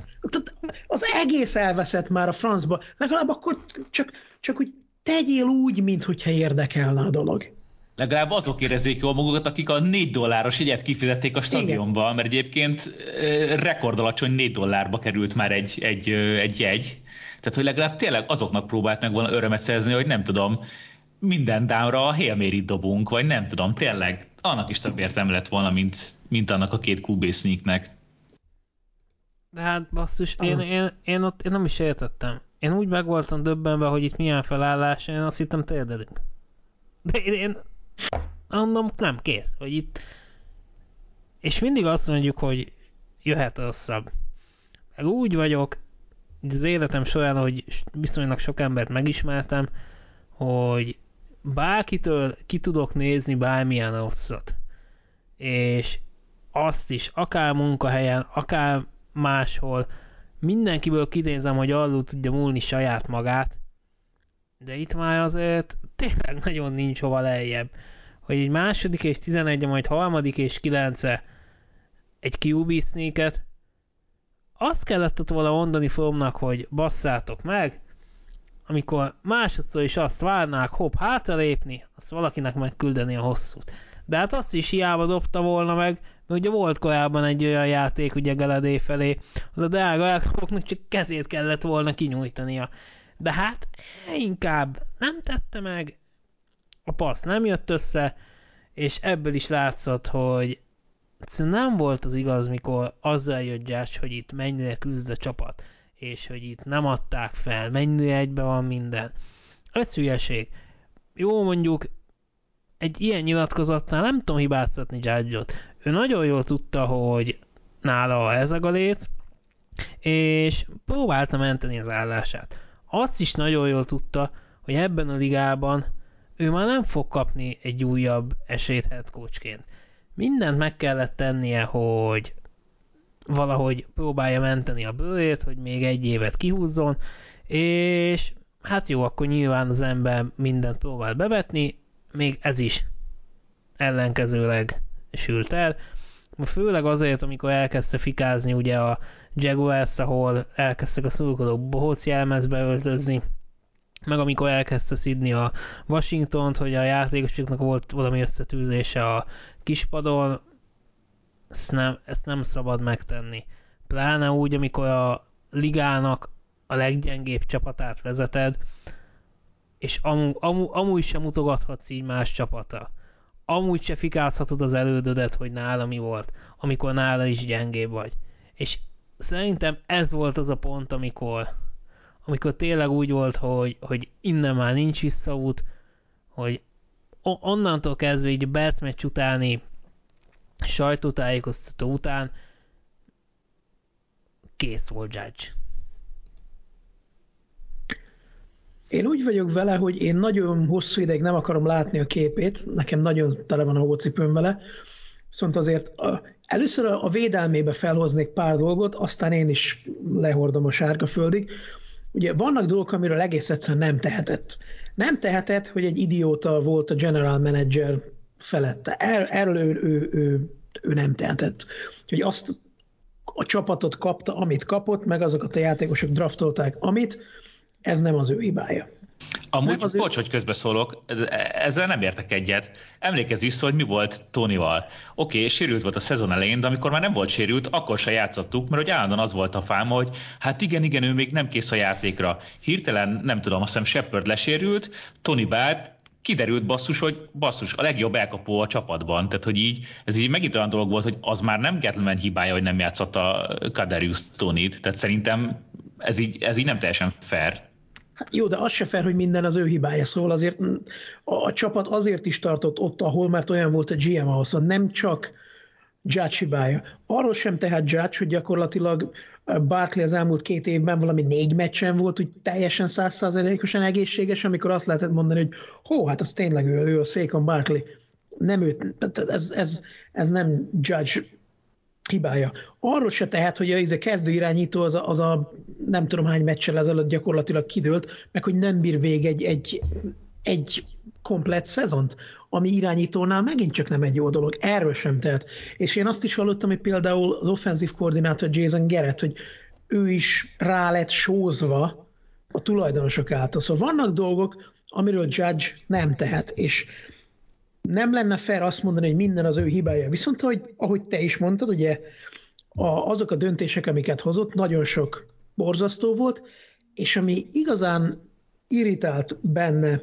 Speaker 3: Az egész elveszett már a francba. Legalább akkor csak, csak úgy tegyél úgy, mintha érdekelne a dolog
Speaker 2: legalább azok érezzék jól magukat, akik a 4 dolláros jegyet kifizették a stadionba, Igen. mert egyébként rekordalacsony 4 dollárba került már egy, egy, egy jegy. Tehát, hogy legalább tényleg azoknak próbált meg volna örömet szerzni, hogy nem tudom, minden dámra a Hail dobunk, vagy nem tudom, tényleg annak is több értelme lett volna, mint, mint annak a két QB sneaknek.
Speaker 1: De hát basszus, én, én, én, ott én nem is értettem. Én úgy meg voltam döbbenve, hogy itt milyen felállás, én azt hittem térdelünk. De én, én Mondom, nem, kész, hogy itt... És mindig azt mondjuk, hogy jöhet rosszabb. Meg úgy vagyok, az életem során, hogy viszonylag sok embert megismertem, hogy bárkitől ki tudok nézni bármilyen rosszat. És azt is, akár munkahelyen, akár máshol, mindenkiből kinézem, hogy alul tudja múlni saját magát, de itt már azért tényleg nagyon nincs hova lejjebb hogy egy második és 11 majd harmadik és 9 egy QB sneaket, azt kellett volna mondani Fromnak, hogy basszátok meg, amikor másodszor is azt várnák, hopp, hátralépni, azt valakinek megküldeni a hosszút. De hát azt is hiába dobta volna meg, mert ugye volt korábban egy olyan játék ugye Galadé felé, hogy a drága elkapoknak csak kezét kellett volna kinyújtania. De hát inkább nem tette meg, a passz nem jött össze, és ebből is látszott, hogy nem volt az igaz, mikor azzal jött Josh, hogy itt mennyire küzd a csapat, és hogy itt nem adták fel, mennyire egybe van minden. Ez hülyeség. Jó mondjuk, egy ilyen nyilatkozatnál nem tudom hibáztatni judge Ő nagyon jól tudta, hogy nála ez a galéc, és próbálta menteni az állását. Azt is nagyon jól tudta, hogy ebben a ligában ő már nem fog kapni egy újabb esélyt head coachként. Mindent meg kellett tennie, hogy valahogy próbálja menteni a bőrét, hogy még egy évet kihúzzon, és hát jó, akkor nyilván az ember mindent próbál bevetni, még ez is ellenkezőleg sült el, Főleg azért, amikor elkezdte fikázni ugye a Jaguars, ahol elkezdtek a szurkolók bohóc jelmezbe öltözni, meg amikor elkezdte szidni a Washingtont, hogy a játékosoknak volt valami összetűzése a kispadon, ezt nem, ezt nem szabad megtenni. Pláne úgy, amikor a ligának a leggyengébb csapatát vezeted, és amu, amu, amúgy sem mutogathatsz így más csapata. Amúgy se fikázhatod az elődödet, hogy nála mi volt, amikor nála is gyengébb vagy. És szerintem ez volt az a pont, amikor, amikor tényleg úgy volt, hogy, hogy innen már nincs visszaút, hogy onnantól kezdve így Bears meccs utáni sajtótájékoztató után kész volt Judge.
Speaker 3: Én úgy vagyok vele, hogy én nagyon hosszú ideig nem akarom látni a képét, nekem nagyon tele van a hócipőm vele, viszont azért a, először a, védelmébe felhoznék pár dolgot, aztán én is lehordom a sárga földig. Ugye vannak dolgok, amiről egész egyszerűen nem tehetett. Nem tehetett, hogy egy idióta volt a general manager felette. Er, erről ő, ő, ő, ő nem tehetett. Hogy azt a csapatot kapta, amit kapott, meg azokat a játékosok draftolták, amit, ez nem az ő hibája.
Speaker 2: Amúgy, az bocs, ő... hogy közbeszólok, ezzel nem értek egyet. Emlékezz vissza, hogy mi volt Tonyval. Oké, okay, sérült volt a szezon elején, de amikor már nem volt sérült, akkor se játszottuk, mert hogy állandóan az volt a fám, hogy hát igen, igen, ő még nem kész a játékra. Hirtelen, nem tudom, azt hiszem Shepard lesérült, Tony Bad, kiderült basszus, hogy basszus, a legjobb elkapó a csapatban. Tehát, hogy így, ez így megint olyan dolog volt, hogy az már nem Gettleman hibája, hogy nem játszott a Kaderius Tonit. Tehát szerintem ez így, ez így nem teljesen fair.
Speaker 3: Hát jó, de az se fel, hogy minden az ő hibája, szóval azért a, a csapat azért is tartott ott, ahol mert olyan volt a GM ahhoz, szóval nem csak Judge hibája. Arról sem tehát Judge, hogy gyakorlatilag Barkley az elmúlt két évben valami négy meccsen volt, hogy teljesen százszázalékosan egészséges, amikor azt lehetett mondani, hogy hó, hát az tényleg ő, ő a Székon Barkley. Nem ő, ez, ez, ez nem Judge hibája. Arról se tehet, hogy a, a kezdő irányító az a, az a nem tudom hány meccsel ezelőtt gyakorlatilag kidőlt, meg hogy nem bír vég egy, egy, egy komplet szezont, ami irányítónál megint csak nem egy jó dolog. Erről sem tehet. És én azt is hallottam, hogy például az offenzív koordinátor Jason Garrett, hogy ő is rá lett sózva a tulajdonosok által. Szóval vannak dolgok, amiről Judge nem tehet, és nem lenne fair azt mondani, hogy minden az ő hibája. Viszont, hogy, ahogy te is mondtad, ugye a, azok a döntések, amiket hozott, nagyon sok borzasztó volt, és ami igazán irritált benne,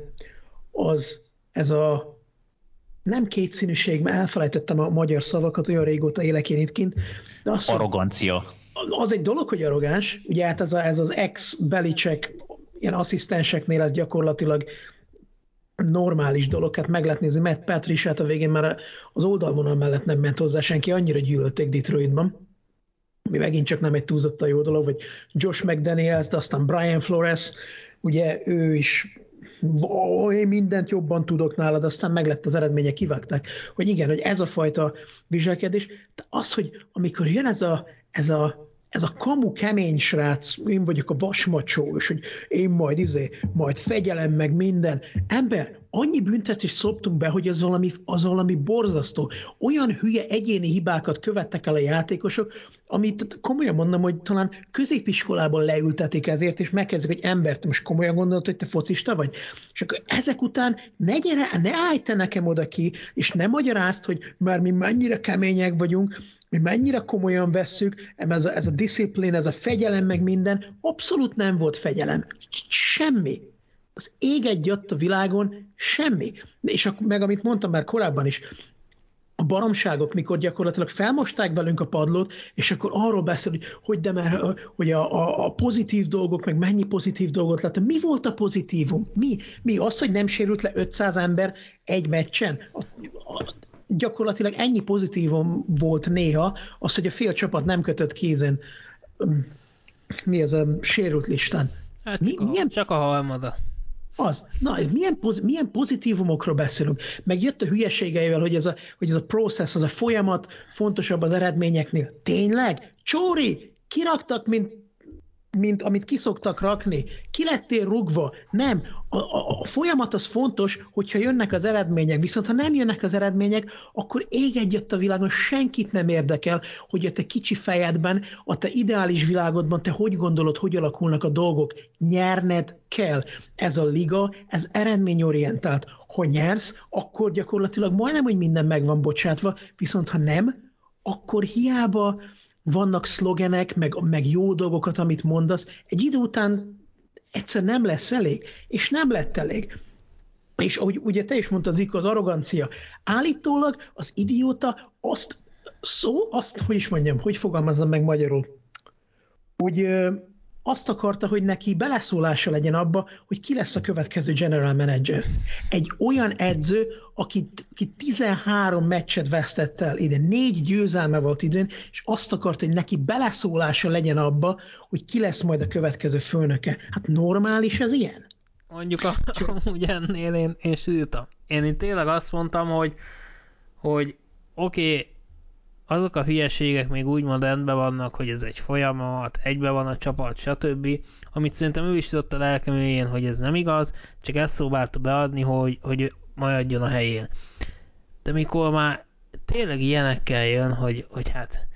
Speaker 3: az ez a nem kétszínűség, mert elfelejtettem a magyar szavakat, olyan régóta élek én itt kint.
Speaker 2: De az, Arrogancia.
Speaker 3: Az egy dolog, hogy arrogáns, ugye hát ez, a, ez az ex-belicek ilyen asszisztenseknél ez gyakorlatilag normális dolog, hát meg lehet nézni Matt Patricia-t a végén már az oldalvonal mellett nem ment hozzá senki, annyira gyűlölték Detroitban, ami megint csak nem egy túlzottan jó dolog, vagy Josh McDaniels, de aztán Brian Flores, ugye ő is ó, én mindent jobban tudok nálad, aztán meg lett az eredménye, kivágták, hogy igen, hogy ez a fajta viselkedés, de az, hogy amikor jön ez a, ez a ez a kamu kemény srác, én vagyok a vasmacsó, és hogy én majd izé, majd fegyelem meg minden. Ember, annyi büntetést szoptunk be, hogy az valami, az valami borzasztó. Olyan hülye egyéni hibákat követtek el a játékosok, amit komolyan mondom, hogy talán középiskolában leültetik ezért, és megkezdik, hogy embert, most komolyan gondolod, hogy te focista vagy? És akkor ezek után ne gyere, ne állj te nekem oda ki, és ne magyarázd, hogy már mi mennyire kemények vagyunk, mi mennyire komolyan vesszük, ez a, ez a disziplín, ez a fegyelem, meg minden, abszolút nem volt fegyelem. Semmi. Az ég egy jött a világon, semmi. És akkor, meg amit mondtam már korábban is, a baromságok, mikor gyakorlatilag felmosták velünk a padlót, és akkor arról beszél, hogy, hogy de mert hogy a, a, a pozitív dolgok, meg mennyi pozitív dolgot láttam. Mi volt a pozitívum? Mi? Mi? Az, hogy nem sérült le 500 ember egy meccsen? A, a, gyakorlatilag ennyi pozitívum volt néha, az, hogy a fél csapat nem kötött kézen mi ez a sérült listán.
Speaker 1: Hát mi, csak, a, milyen, csak a halmada.
Speaker 3: Az. Na, milyen, poz, milyen pozitívumokról beszélünk? Meg jött a hülyeségeivel, hogy ez a, hogy ez a process, az a folyamat fontosabb az eredményeknél. Tényleg? Csóri, kiraktak, mint mint amit kiszoktak rakni. Ki lettél rugva? Nem. A, a, a folyamat az fontos, hogyha jönnek az eredmények, viszont ha nem jönnek az eredmények, akkor ég egyet a világon, senkit nem érdekel, hogy a te kicsi fejedben, a te ideális világodban te hogy gondolod, hogy alakulnak a dolgok. Nyerned kell. Ez a liga, ez eredményorientált. Ha nyersz, akkor gyakorlatilag majdnem, hogy minden meg van bocsátva, viszont ha nem, akkor hiába vannak szlogenek, meg, meg jó dolgokat, amit mondasz, egy idő után egyszer nem lesz elég, és nem lett elég. És ahogy ugye te is mondtad, Vika, az arrogancia. Állítólag az idióta azt szó, azt, hogy is mondjam, hogy fogalmazzam meg magyarul, hogy azt akarta, hogy neki beleszólása legyen abba, hogy ki lesz a következő general manager. Egy olyan edző, aki, aki 13 meccset vesztett el ide, négy győzelme volt idén, és azt akarta, hogy neki beleszólása legyen abba, hogy ki lesz majd a következő főnöke. Hát normális ez ilyen?
Speaker 1: Mondjuk a, *laughs* amúgy ennél én, én sültem. Én itt tényleg azt mondtam, hogy, hogy oké, okay, azok a hülyeségek még úgymond rendben vannak, hogy ez egy folyamat, egybe van a csapat, stb. Amit szerintem ő is tudott a lelkeműjén, hogy ez nem igaz, csak ezt próbálta beadni, hogy, hogy maradjon a helyén. De mikor már tényleg ilyenekkel jön, hogy, hogy hát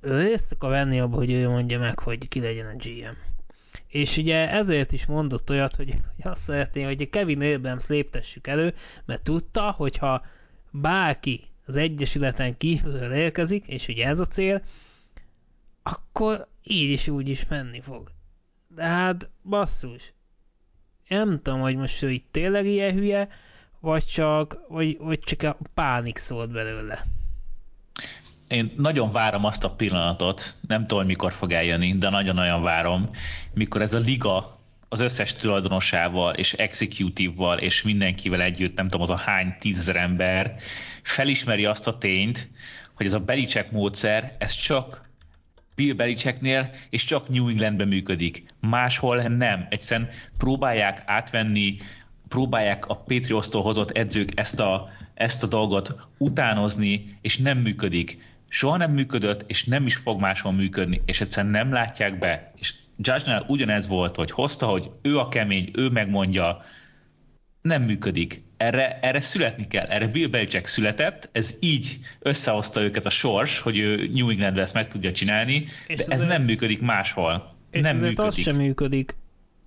Speaker 1: részt akar venni abba, hogy ő mondja meg, hogy ki legyen a GM. És ugye ezért is mondott olyat, hogy, hogy *laughs* azt szeretné, hogy Kevin Abrams léptessük elő, mert tudta, hogyha bárki az Egyesületen kívülről érkezik, és ugye ez a cél, akkor így is úgy is menni fog. De hát basszus, nem tudom, hogy most ő itt tényleg ilyen hülye, vagy csak, vagy, vagy csak a pánik szólt belőle.
Speaker 2: Én nagyon várom azt a pillanatot, nem tudom, mikor fog eljönni, de nagyon-nagyon várom, mikor ez a liga az összes tulajdonosával és executive-val és mindenkivel együtt, nem tudom, az a hány tízezer ember felismeri azt a tényt, hogy ez a Belicek módszer, ez csak Bill Belichicknél, és csak New Englandben működik. Máshol nem. Egyszerűen próbálják átvenni, próbálják a Patriots-tól hozott edzők ezt a, ezt a dolgot utánozni, és nem működik. Soha nem működött, és nem is fog máshol működni, és egyszerűen nem látják be. És Judge-nál ugyanez volt, hogy hozta, hogy ő a kemény, ő megmondja, nem működik. Erre, erre születni kell. Erre Bill Belichick született, ez így összehozta őket a sors, hogy ő New England ezt meg tudja csinálni, és de ez azért, nem működik máshol.
Speaker 1: És
Speaker 2: nem
Speaker 1: működik. az sem működik.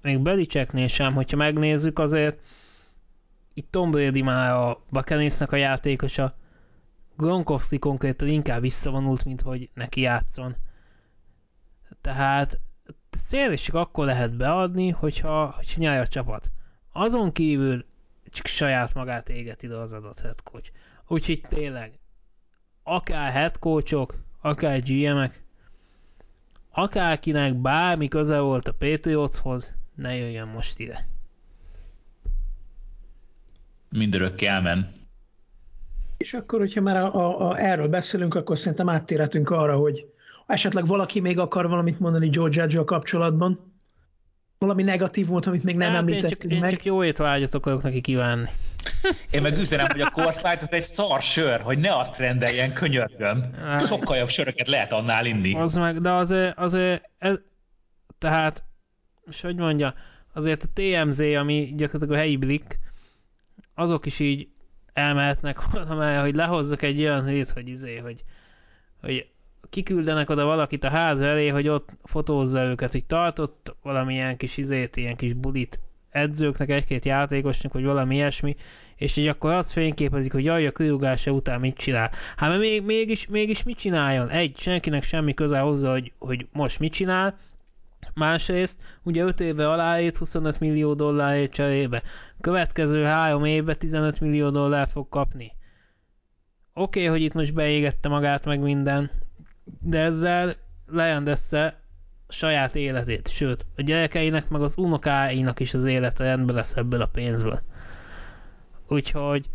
Speaker 1: Még Belichicknél sem, hogyha megnézzük azért, itt Tom Brady már a Buccaneersnek a játékosa, Gronkowski konkrétan inkább visszavonult, mint hogy neki játszon. Tehát cél akkor lehet beadni, hogyha, hogyha nyelj a csapat. Azon kívül csak saját magát éget ide az adott head coach. Úgyhogy tényleg, akár head coachok, akár GM-ek, akárkinek bármi köze volt a Patriotshoz, ne jöjjön most ide.
Speaker 2: Mindörökké elmen.
Speaker 3: És akkor, hogyha már a, a, a, erről beszélünk, akkor szerintem áttérhetünk arra, hogy esetleg valaki még akar valamit mondani George edge kapcsolatban. Valami negatív volt, amit még nem hát említettünk
Speaker 1: én csak, meg. Én csak jó étvágyat akarok neki kívánni.
Speaker 2: Én meg üzenem, hogy a Corsight az egy szar sör, hogy ne azt rendeljen, könyörgöm. Hát. Sokkal jobb söröket lehet annál inni.
Speaker 1: Az meg, de az, az, ez, tehát, és hogy mondja, azért a TMZ, ami gyakorlatilag a helyi blik, azok is így elmehetnek *laughs* valamely, hogy lehozzak egy olyan hét, hogy izé, hogy, hogy kiküldenek oda valakit a ház elé, hogy ott fotózza őket, hogy tartott valamilyen kis izét, ilyen kis bulit edzőknek, egy-két játékosnak, vagy valami ilyesmi, és így akkor azt fényképezik, hogy jaj, a kirúgása után mit csinál. Hát mert még, mégis, mégis mit csináljon? Egy, senkinek semmi köze hozzá, hogy, hogy most mit csinál, Másrészt, ugye 5 éve aláírt 25 millió dollárért cserébe. Következő 3 évben 15 millió dollárt fog kapni. Oké, okay, hogy itt most beégette magát meg minden, de ezzel lejendezte saját életét, sőt, a gyerekeinek meg az unokáinak is az élete rendben lesz ebből a pénzből. Úgyhogy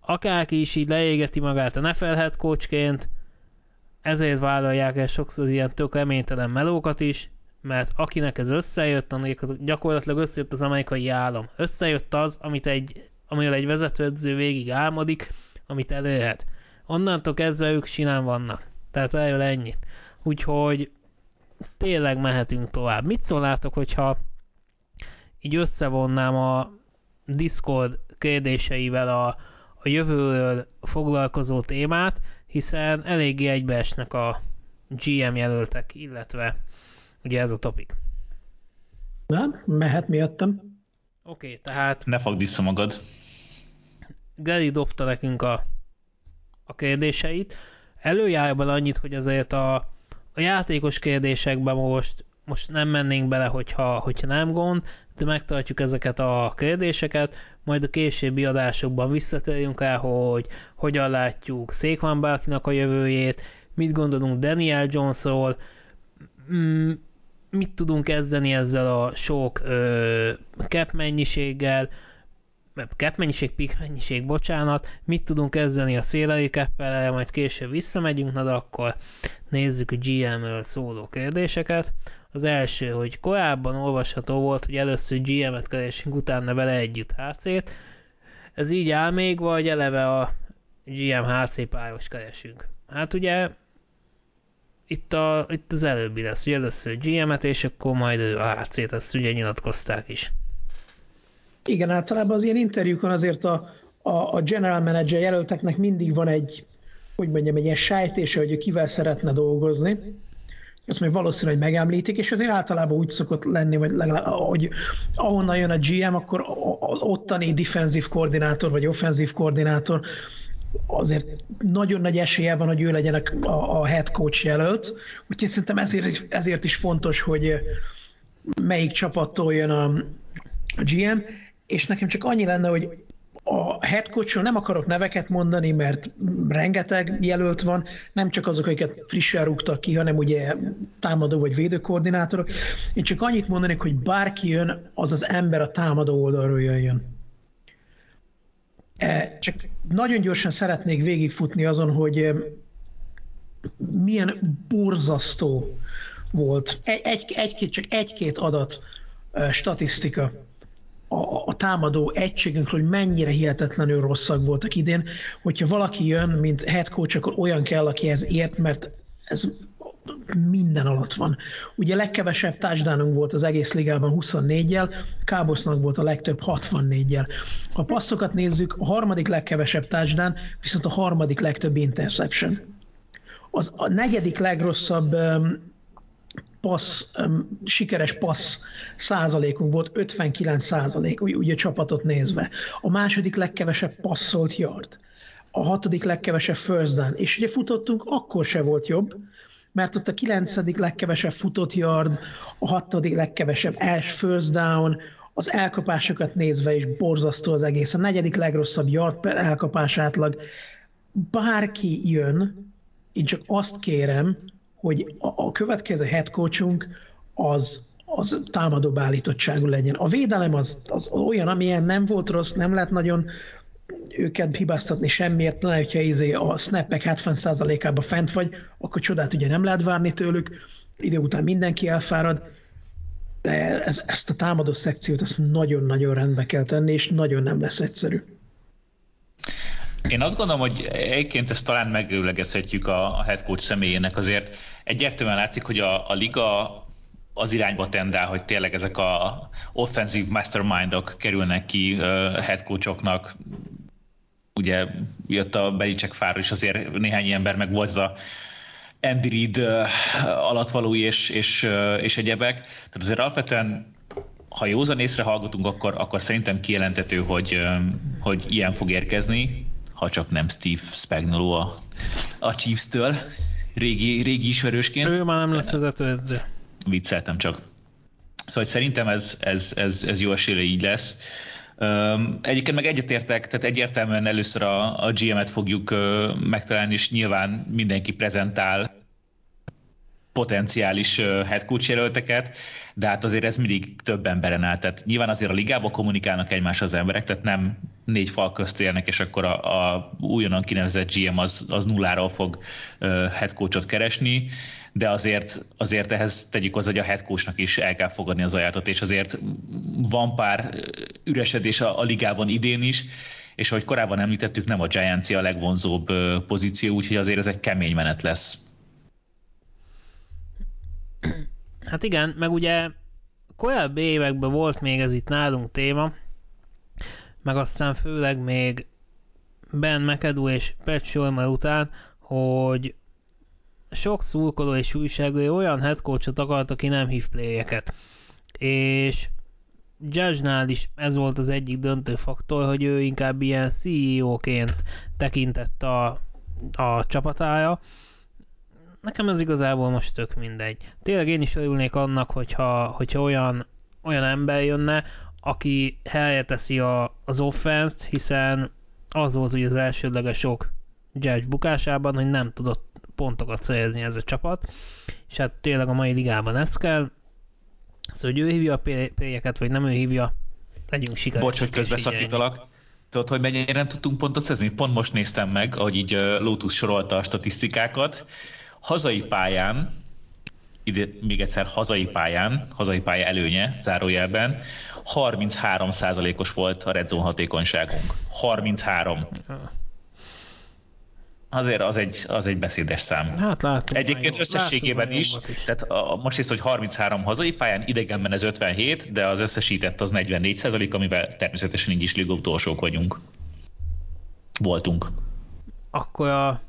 Speaker 1: akárki is így leégeti magát a NFL head coachként, ezért vállalják el sokszor ilyen tök reménytelen melókat is, mert akinek ez összejött, annak gyakorlatilag összejött az amerikai állam. Összejött az, amit egy, amivel egy vezetőedző végig álmodik, amit elérhet. Onnantól kezdve ők sinán vannak. Tehát erről ennyit. Úgyhogy tényleg mehetünk tovább. Mit szólnátok, hogyha így összevonnám a Discord kérdéseivel a, a jövőről foglalkozó témát, hiszen eléggé egybeesnek a GM jelöltek, illetve ugye ez a topik.
Speaker 3: Nem, mehet miattam.
Speaker 1: Oké, okay, tehát...
Speaker 2: Ne fogd vissza magad.
Speaker 1: Gary dobta nekünk a, a kérdéseit. Előjárban annyit, hogy azért a, a játékos kérdésekben most, most nem mennénk bele, hogyha, hogyha nem gond, de megtartjuk ezeket a kérdéseket, majd a későbbi adásokban visszatérjünk el, hogy hogyan látjuk Székván Bárkinak a jövőjét, mit gondolunk Daniel Jonesról, mm, mit tudunk kezdeni ezzel a sok ö, cap mennyiséggel, cap mennyiség, pick mennyiség, bocsánat, mit tudunk kezdeni a széleli keppel, majd később visszamegyünk, na de akkor nézzük a GM-ről szóló kérdéseket. Az első, hogy korábban olvasható volt, hogy először GM-et keresünk, utána vele együtt HC-t. Ez így áll még, vagy eleve a GM HC páros keresünk? Hát ugye itt, a, itt az előbbi lesz, hogy először GM-et, és akkor majd a HC-t, ezt ugye nyilatkozták is.
Speaker 3: Igen, általában az ilyen interjúkon azért a, a, a general manager jelölteknek mindig van egy, hogy mondjam, egy ilyen sejtése, hogy kivel szeretne dolgozni. Ezt még valószínűleg megemlítik, és azért általában úgy szokott lenni, vagy legalább, hogy ahonnan jön a GM, akkor ottani defensív koordinátor, vagy offenzív koordinátor azért nagyon nagy esélye van, hogy ő legyen a, a head coach jelölt. Úgyhogy szerintem ezért, ezért is fontos, hogy melyik csapattól jön a, a GM, és nekem csak annyi lenne, hogy a head coachról nem akarok neveket mondani, mert rengeteg jelölt van, nem csak azok, akiket frissen rúgtak ki, hanem ugye támadó vagy védőkoordinátorok. Én csak annyit mondanék, hogy bárki jön, az az ember a támadó oldalról jön. E, csak nagyon gyorsan szeretnék végigfutni azon, hogy milyen borzasztó volt. Egy, egy, csak egy-két adat, statisztika a, a támadó egységünkről, hogy mennyire hihetetlenül rosszak voltak idén. Hogyha valaki jön, mint head coach, akkor olyan kell, aki ez ért, mert ez minden alatt van. Ugye legkevesebb touchdownunk volt az egész ligában 24-jel, Kábosznak volt a legtöbb 64-jel. Ha a passzokat nézzük, a harmadik legkevesebb touchdown, viszont a harmadik legtöbb interception. Az a negyedik legrosszabb passz, sikeres passz százalékunk volt 59 százalék, ugye a csapatot nézve. A második legkevesebb passzolt yard. A hatodik legkevesebb first down. És ugye futottunk, akkor se volt jobb, mert ott a kilencedik legkevesebb futott yard, a hatodik legkevesebb első first down, az elkapásokat nézve is borzasztó az egész. A negyedik legrosszabb yard per elkapás átlag. Bárki jön, én csak azt kérem, hogy a, a következő head coachunk az, az támadó beállítottságú legyen. A védelem az, az olyan, amilyen nem volt rossz, nem lehet nagyon őket hibáztatni semmiért, lehet, hogyha izé a snappek 70%-ában fent vagy, akkor csodát ugye nem lehet várni tőlük, idő után mindenki elfárad, de ez, ezt a támadó szekciót ezt nagyon-nagyon rendbe kell tenni, és nagyon nem lesz egyszerű.
Speaker 2: Én azt gondolom, hogy egyébként ezt talán megrőlegezhetjük a, a head coach személyének. Azért egyértelműen látszik, hogy a, a liga az irányba tendál, hogy tényleg ezek a offensive mastermindok kerülnek ki uh, head coachoknak. Ugye jött a Belicek fáról, és azért néhány ember meg volt a Andy Reid alatvalói és, és, és egyebek. Tehát azért alapvetően ha józan észre hallgatunk, akkor, akkor szerintem kijelentető, hogy, hogy ilyen fog érkezni ha csak nem Steve Spagnuolo a, a Chiefs-től, régi, régi ismerősként.
Speaker 1: Ő már nem lesz vezetőedző.
Speaker 2: Vicceltem csak. Szóval szerintem ez, ez, ez, ez jó esélye így lesz. Um, egyébként meg egyetértek, tehát egyértelműen először a, a GM-et fogjuk uh, megtalálni, és nyilván mindenki prezentál potenciális head coach jelölteket, de hát azért ez mindig több emberen áll. Tehát nyilván azért a ligában kommunikálnak egymás az emberek, tehát nem négy fal közt élnek, és akkor a, a újonnan kinevezett GM az, az nulláról fog head coachot keresni, de azért, azért ehhez tegyük hozzá, hogy a head coachnak is el kell fogadni az ajánlatot, és azért van pár üresedés a, a ligában idén is, és ahogy korábban említettük, nem a Giants a legvonzóbb pozíció, úgyhogy azért ez egy kemény menet lesz.
Speaker 1: Hát igen, meg ugye korábbi években volt még ez itt nálunk téma, meg aztán főleg még Ben McAdoo és Pat Shurmur után, hogy sok szurkoló és újságíró olyan headcoachot akart, aki nem hív playeket. És Judge-nál is ez volt az egyik döntő faktor, hogy ő inkább ilyen CEO-ként tekintett a, a csapatára. Nekem ez igazából most tök mindegy. Tényleg én is örülnék annak, hogyha, hogyha olyan, olyan ember jönne, aki helyre a, az offense hiszen az volt ugye az elsődleges sok Judge bukásában, hogy nem tudott pontokat szerezni ez a csapat, és hát tényleg a mai ligában ez kell, Szóval, hogy ő hívja a pélyeket, vagy nem ő hívja, legyünk sikeresek.
Speaker 2: Bocs, hogy közbeszakítalak. Tudod, hogy mennyire nem tudtunk pontot szerezni? Pont most néztem meg, ahogy így Lotus sorolta a statisztikákat. Hazai pályán, ide még egyszer hazai pályán, hazai pálya előnye, zárójelben, 33%-os volt a redzone hatékonyságunk. 33 azért az egy, az egy beszédes szám.
Speaker 1: Hát látom.
Speaker 2: Egyébként jó, összességében is, is, tehát a, most is, hogy 33 hazai pályán, idegenben ez 57, de az összesített az 44 százalék, amivel természetesen így is liga utolsók vagyunk. Voltunk.
Speaker 1: Akkor a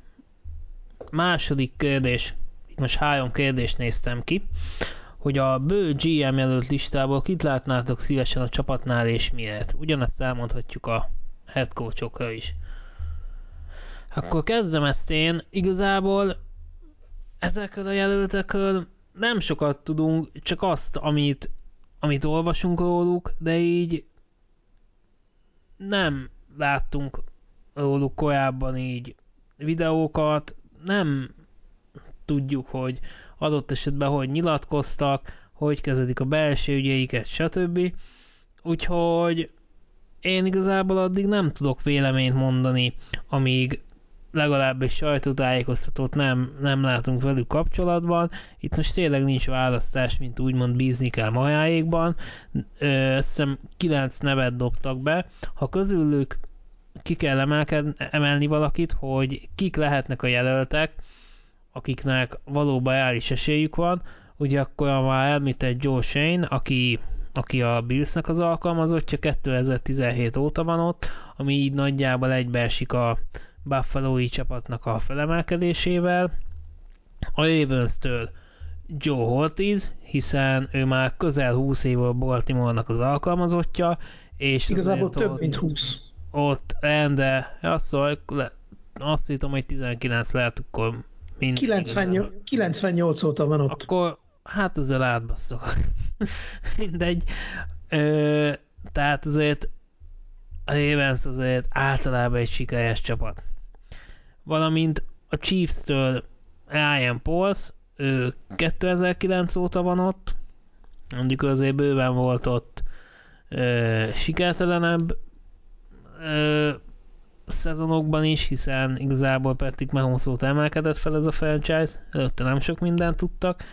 Speaker 1: második kérdés, itt most három kérdést néztem ki, hogy a bő GM jelölt listából kit látnátok szívesen a csapatnál és miért? Ugyanezt elmondhatjuk a head coachokra is. Akkor kezdem ezt én. Igazából ezekről a jelöltekről nem sokat tudunk, csak azt, amit, amit olvasunk róluk, de így nem láttunk róluk korábban így videókat, nem tudjuk, hogy adott esetben hogy nyilatkoztak, hogy kezedik a belső ügyeiket, stb. Úgyhogy én igazából addig nem tudok véleményt mondani, amíg legalábbis sajtótájékoztatót nem, nem látunk velük kapcsolatban. Itt most tényleg nincs választás, mint úgymond bízni kell majáékban. Azt hiszem 9 nevet dobtak be. Ha közülük ki kell emelni valakit, hogy kik lehetnek a jelöltek, akiknek valóban reális esélyük van, ugye akkor már említett Joe Shane, aki, aki a Billsnek az alkalmazottja, 2017 óta van ott, ami így nagyjából egybeesik a, buffalo csapatnak a felemelkedésével. A Ravens-től Joe Hortiz, hiszen ő már közel 20 év a Baltimore-nak az alkalmazottja, és
Speaker 3: igazából több, ott, mint 20.
Speaker 1: Ott, de azt, szóval, azt hittem, hogy 19 lehet, akkor
Speaker 3: mind 98, 98 óta van ott.
Speaker 1: Akkor, hát ezzel átbasztok. *laughs* Mindegy. Ö, tehát azért a Ravens azért általában egy sikeres csapat valamint a Chiefs-től Ryan Pauls, ő 2009 óta van ott, mondjuk azért bőven volt ott ö, sikertelenebb ö, szezonokban is, hiszen igazából Patrick Mahomes óta emelkedett fel ez a franchise, előtte nem sok mindent tudtak,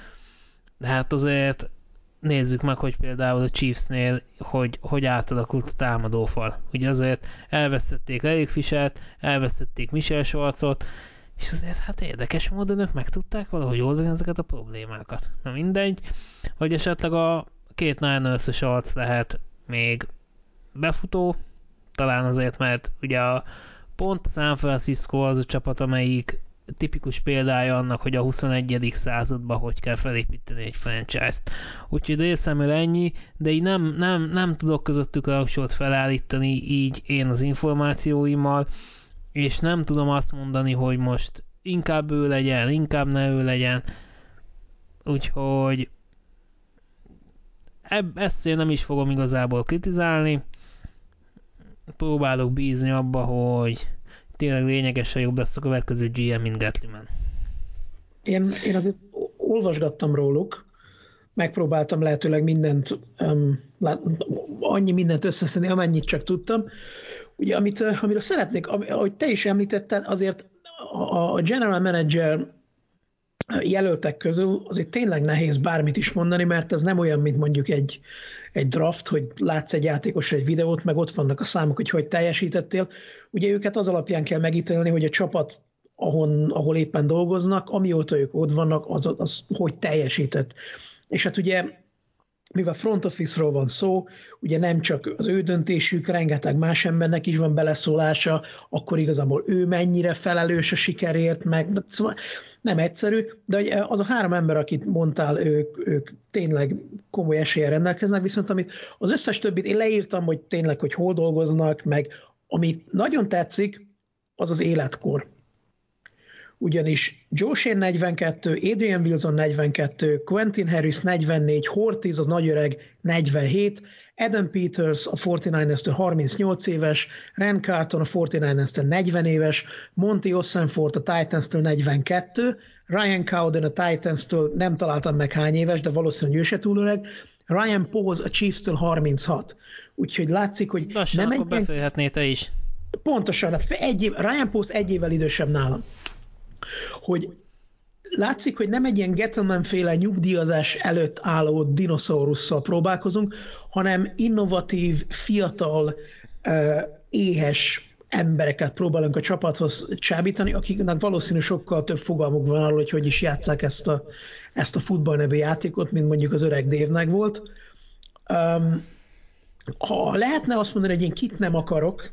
Speaker 1: de hát azért nézzük meg, hogy például a Chiefsnél, hogy, hogy átalakult a támadófal. Ugye azért elvesztették Eric Fischert, elvesztették Michel Schwarzot, és azért hát érdekes módon ők meg tudták valahogy oldani ezeket a problémákat. Na mindegy, hogy esetleg a két Niners arc lehet még befutó, talán azért, mert ugye a pont a San Francisco az a csapat, amelyik tipikus példája annak, hogy a 21. században hogy kell felépíteni egy franchise-t. Úgyhogy részemről ennyi, de így nem, nem, nem tudok közöttük a felállítani így én az információimmal, és nem tudom azt mondani, hogy most inkább ő legyen, inkább ne ő legyen. Úgyhogy ebb, ezt én nem is fogom igazából kritizálni. Próbálok bízni abba, hogy tényleg lényegesen jobb lesz a következő GM, mint Gatliman.
Speaker 3: Én, én azért olvasgattam róluk, megpróbáltam lehetőleg mindent, um, lát, annyi mindent összeszedni, amennyit csak tudtam. Ugye, amit, amiről szeretnék, ahogy te is említetted, azért a general manager jelöltek közül azért tényleg nehéz bármit is mondani, mert ez nem olyan, mint mondjuk egy, egy draft, hogy látsz egy játékos egy videót, meg ott vannak a számok, hogy hogy teljesítettél. Ugye őket az alapján kell megítélni, hogy a csapat, ahon, ahol éppen dolgoznak, amióta ők ott vannak, az, az hogy teljesített. és hát ugye mivel front office-ról van szó, ugye nem csak az ő döntésük, rengeteg más embernek is van beleszólása, akkor igazából ő mennyire felelős a sikerért, meg szóval nem egyszerű, de az a három ember, akit mondtál, ők, ők tényleg komoly eséllyel rendelkeznek, viszont amit az összes többit én leírtam, hogy tényleg, hogy hol dolgoznak, meg amit nagyon tetszik, az az életkor ugyanis Joe Shane 42, Adrian Wilson 42, Quentin Harris 44, Hortiz az nagyöreg 47, Adam Peters a 49ers-től 38 éves, Ren Carton a 49ers-től 40 éves, Monty Ossenfort a Titans-től 42, Ryan Cowden a Titans-től nem találtam meg hány éves, de valószínűleg ő se túl öreg, Ryan Pose a Chiefs-től 36. Úgyhogy látszik, hogy
Speaker 1: Lassan, nem akkor egy... te is.
Speaker 3: Pontosan, egy év, Ryan Pose egy évvel idősebb nálam hogy látszik, hogy nem egy ilyen Gettleman-féle nyugdíjazás előtt álló dinoszaurusszal próbálkozunk, hanem innovatív, fiatal, éhes embereket próbálunk a csapathoz csábítani, akiknek valószínű sokkal több fogalmuk van arról, hogy hogy is játszák ezt a, ezt a futball nevű játékot, mint mondjuk az öreg Dévnek volt. Um, ha lehetne azt mondani, hogy én kit nem akarok,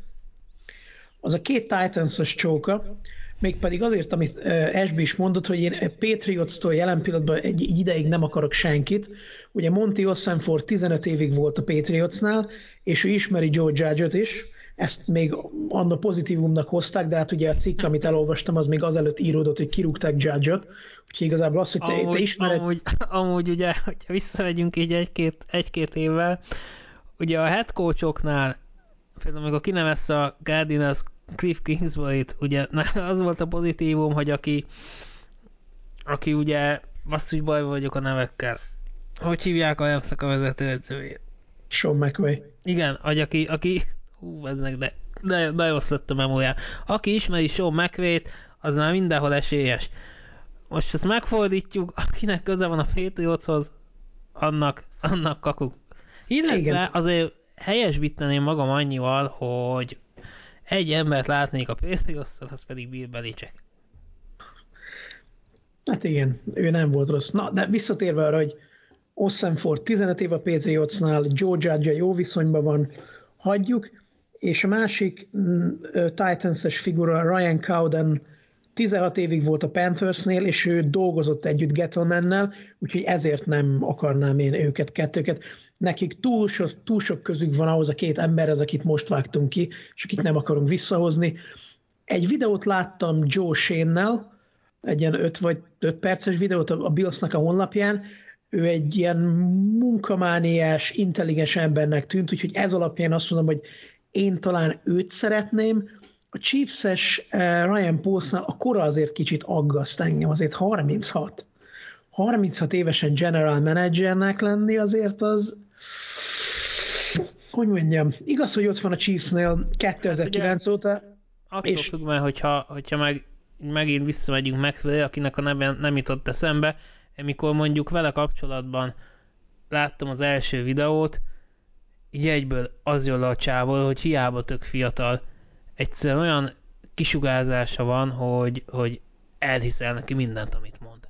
Speaker 3: az a két Titans-os csóka, mégpedig azért, amit Esby is mondott, hogy én Patriots-tól jelen pillanatban egy, ideig nem akarok senkit. Ugye Monty Ossenford 15 évig volt a Patriotsnál, és ő ismeri Joe Judge-ot is, ezt még annak pozitívumnak hozták, de hát ugye a cikk, amit elolvastam, az még azelőtt íródott, hogy kirúgták Judge-ot, úgyhogy igazából az, hogy te, amúgy, te ismered...
Speaker 1: Amúgy, amúgy ugye, hogyha visszamegyünk így egy-két, egy-két évvel, ugye a head coachoknál, például amikor kinevezte a Cardinals Cliff Kingsbury-t, ugye *laughs* az volt a pozitívum, hogy aki aki ugye basszus baj vagyok a nevekkel. Hogy hívják a Ramszak a vezetőedzőjét?
Speaker 3: Sean McVay.
Speaker 1: Igen, hogy aki, aki hú, eznek, de, de, de rossz lett a memóriám. Aki ismeri Sean McVay-t, az már mindenhol esélyes. Most ezt megfordítjuk, akinek köze van a Patriotshoz, annak, annak kakuk. Illetve Igen. azért helyesbíteném magam annyival, hogy egy embert látnék a patriots az pedig Bill Belichick.
Speaker 3: Hát igen, ő nem volt rossz. Na, de visszatérve arra, hogy Ossenford 15 év a Patriotsnál, Joe Judge jó viszonyban van, hagyjuk, és a másik mm, Titans-es figura Ryan Cowden 16 évig volt a Panthersnél, és ő dolgozott együtt Gettlemannel, úgyhogy ezért nem akarnám én őket, kettőket nekik túl sok, túl sok közük van ahhoz a két emberhez, akit most vágtunk ki, és akit nem akarunk visszahozni. Egy videót láttam Joe Shane-nel, egy ilyen 5 vagy 5 perces videót a Billsnak a honlapján, ő egy ilyen munkamániás, intelligens embernek tűnt, úgyhogy ez alapján azt mondom, hogy én talán őt szeretném. A Chiefs-es eh, Ryan Paulsnál a kora azért kicsit aggaszt engem, azért 36. 36 évesen general managernek lenni azért az hogy mondjam, igaz, hogy ott van a Chiefsnél 2009 hát óta.
Speaker 1: Attól és... függ, mert hogyha, hogyha meg, megint visszamegyünk megfelé, akinek a neve nem jutott eszembe, amikor mondjuk vele kapcsolatban láttam az első videót, így egyből az jön le a csávol, hogy hiába tök fiatal, egyszerűen olyan kisugárzása van, hogy, hogy elhiszel neki mindent, amit mond.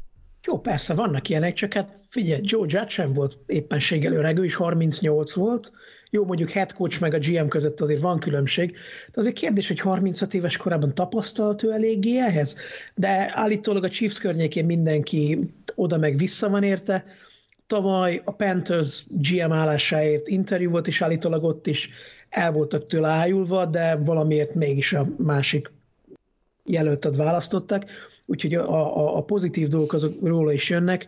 Speaker 3: Jó, persze, vannak ilyenek, csak hát figyelj, Joe Judge sem volt éppenséggel öreg, ő is 38 volt, jó, mondjuk head coach meg a GM között azért van különbség, de azért kérdés, hogy 36 éves korában tapasztalt ő eléggé ehhez, de állítólag a Chiefs környékén mindenki oda meg vissza van érte, tavaly a Panthers GM állásáért interjú volt, és állítólag ott is el voltak tőle ájulva, de valamiért mégis a másik jelöltet választották, úgyhogy a, a, a pozitív dolgok azok róla is jönnek.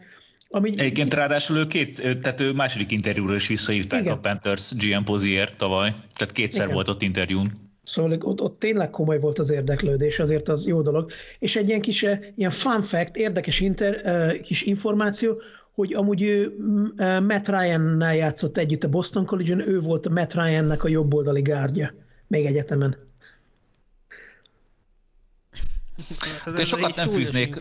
Speaker 2: Ami... Egyébként ráadásul ő, két, tehát ő második interjúra is visszahívták Igen. a Panthers GM Pozier tavaly, tehát kétszer Igen. volt ott interjún.
Speaker 3: Szóval ott, ott tényleg komoly volt az érdeklődés, azért az jó dolog. És egy ilyen kis eh, ilyen fun fact, érdekes inter, uh, kis információ, hogy amúgy ő uh, Matt Ryan-nál játszott együtt a Boston College-on, ő volt a Matt Ryan-nek a jobboldali gárdja, még egyetemen.
Speaker 2: De sokat nem fűznék,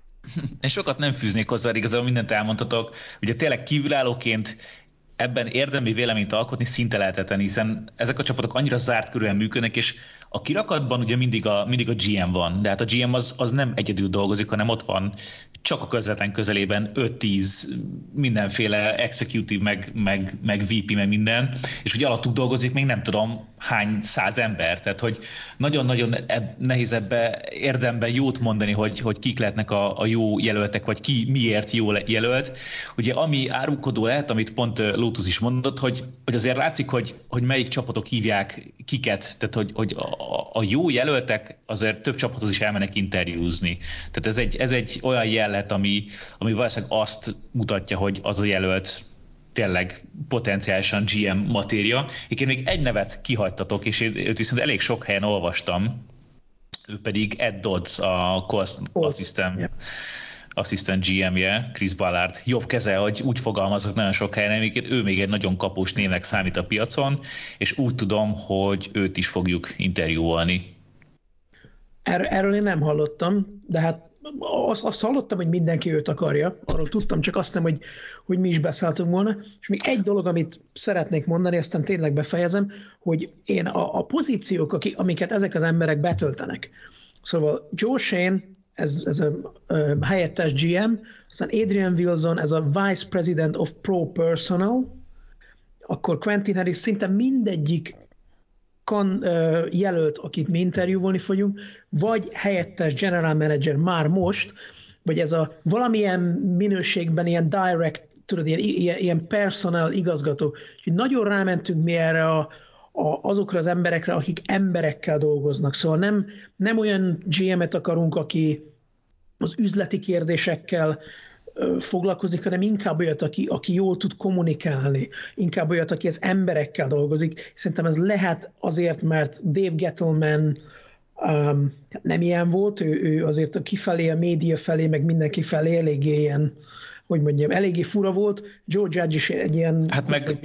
Speaker 2: *laughs* én sokat nem fűznék hozzá, igazából mindent elmondhatok. Ugye tényleg kívülállóként ebben érdemi véleményt alkotni szinte lehetetlen, hiszen ezek a csapatok annyira zárt körülön működnek, és A kirakatban ugye mindig a, mindig a GM van, de hát a GM az, az nem egyedül dolgozik, hanem ott van csak a közvetlen közelében 5-10 mindenféle executive, meg, meg, meg VP, meg minden, és ugye alattuk dolgozik még nem tudom hány száz ember, tehát hogy nagyon-nagyon eb, nehéz ebbe érdemben jót mondani, hogy, hogy kik lehetnek a, a jó jelöltek, vagy ki miért jó jelölt. Ugye ami árulkodó lehet, amit pont Lotus is mondott, hogy, hogy azért látszik, hogy, hogy melyik csapatok hívják kiket, tehát hogy, hogy a, a jó jelöltek azért több csapathoz is elmennek interjúzni. Tehát ez egy, ez egy olyan jellet, ami, ami valószínűleg azt mutatja, hogy az a jelölt tényleg potenciálisan GM matéria. Én még egy nevet kihagytatok, és én őt viszont elég sok helyen olvastam, ő pedig Ed Dodds, a co-assistant, yeah. Assistant GM-je, Chris Ballard jobb keze, hogy úgy fogalmazok nagyon sok helyen, amiket ő még egy nagyon kapós névnek számít a piacon, és úgy tudom, hogy őt is fogjuk interjúolni.
Speaker 3: Erről én nem hallottam, de hát azt, azt hallottam, hogy mindenki őt akarja, arról tudtam, csak azt nem, hogy, hogy mi is beszéltünk volna. És még egy dolog, amit szeretnék mondani, aztán tényleg befejezem, hogy én a, a pozíciók, amiket ezek az emberek betöltenek, szóval Joe Shane, ez, ez a, a helyettes GM, aztán Adrian Wilson, ez a Vice President of Pro Personal, akkor Quentin Harris szinte mindegyik kan, jelölt, akit mi interjúvolni fogunk, vagy helyettes general manager már most, vagy ez a valamilyen minőségben ilyen direct, tudod, ilyen, ilyen, ilyen personal igazgató. Úgyhogy nagyon rámentünk mi erre a, a, azokra az emberekre, akik emberekkel dolgoznak. Szóval nem, nem olyan GM-et akarunk, aki az üzleti kérdésekkel foglalkozik, hanem inkább olyat, aki, aki jól tud kommunikálni, inkább olyat, aki az emberekkel dolgozik. Szerintem ez lehet azért, mert Dave Gettleman um, nem ilyen volt, ő, ő azért kifelé, a média felé, meg mindenki felé eléggé ilyen, hogy mondjam, eléggé fura volt. Joe Judge is egy ilyen...
Speaker 2: Hát meg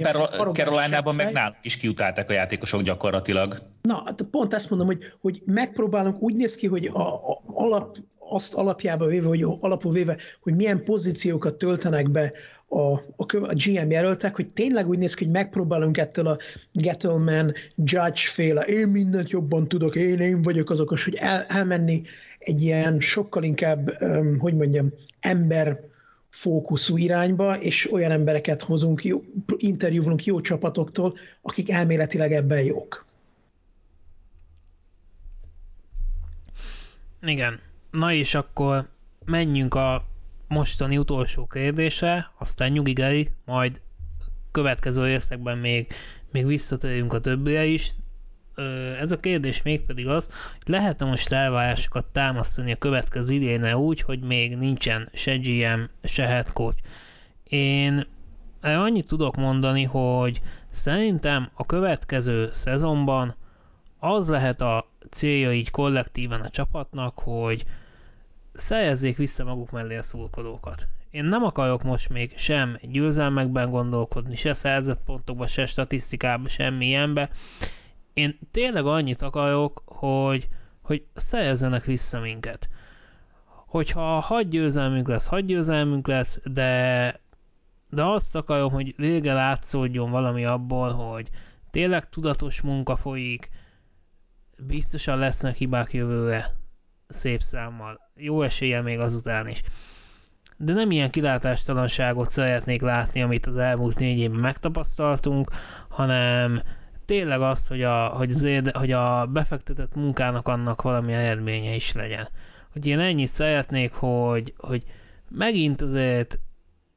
Speaker 2: Caroline-ában meg náluk is kiutálták a játékosok gyakorlatilag.
Speaker 3: Na, hát pont ezt mondom, hogy, hogy megpróbálunk, úgy néz ki, hogy a, a alap azt alapjába véve, hogy alapul véve, hogy milyen pozíciókat töltenek be a, a, a GM jelöltek, hogy tényleg úgy néz ki, hogy megpróbálunk ettől a Gettleman, Judge féle, én mindent jobban tudok, én, én vagyok az okos, hogy el, elmenni egy ilyen sokkal inkább, um, hogy mondjam, ember fókuszú irányba, és olyan embereket hozunk, jó, interjúvolunk jó csapatoktól, akik elméletileg ebben jók.
Speaker 1: Igen. Na és akkor menjünk a mostani utolsó kérdése, aztán nyugigeli, majd következő részekben még, még visszatérünk a többire is. Ez a kérdés mégpedig az, hogy lehet-e most elvárásokat támasztani a következő idéne úgy, hogy még nincsen se GM, se head coach. Én annyit tudok mondani, hogy szerintem a következő szezonban az lehet a célja így kollektíven a csapatnak, hogy szerezzék vissza maguk mellé a szurkolókat. Én nem akarok most még sem győzelmekben gondolkodni, se szerzett pontokban, se statisztikában, semmi ilyenbe. Én tényleg annyit akarok, hogy, hogy szerezzenek vissza minket. Hogyha hagy győzelmünk lesz, hagy győzelmünk lesz, de, de azt akarom, hogy vége látszódjon valami abból, hogy tényleg tudatos munka folyik, biztosan lesznek hibák jövőre, szép számmal. Jó esélye még azután is. De nem ilyen kilátástalanságot szeretnék látni, amit az elmúlt négy évben megtapasztaltunk, hanem tényleg azt, hogy a, hogy, az érde, hogy a befektetett munkának annak valami eredménye is legyen. Hogy én ennyit szeretnék, hogy, hogy megint azért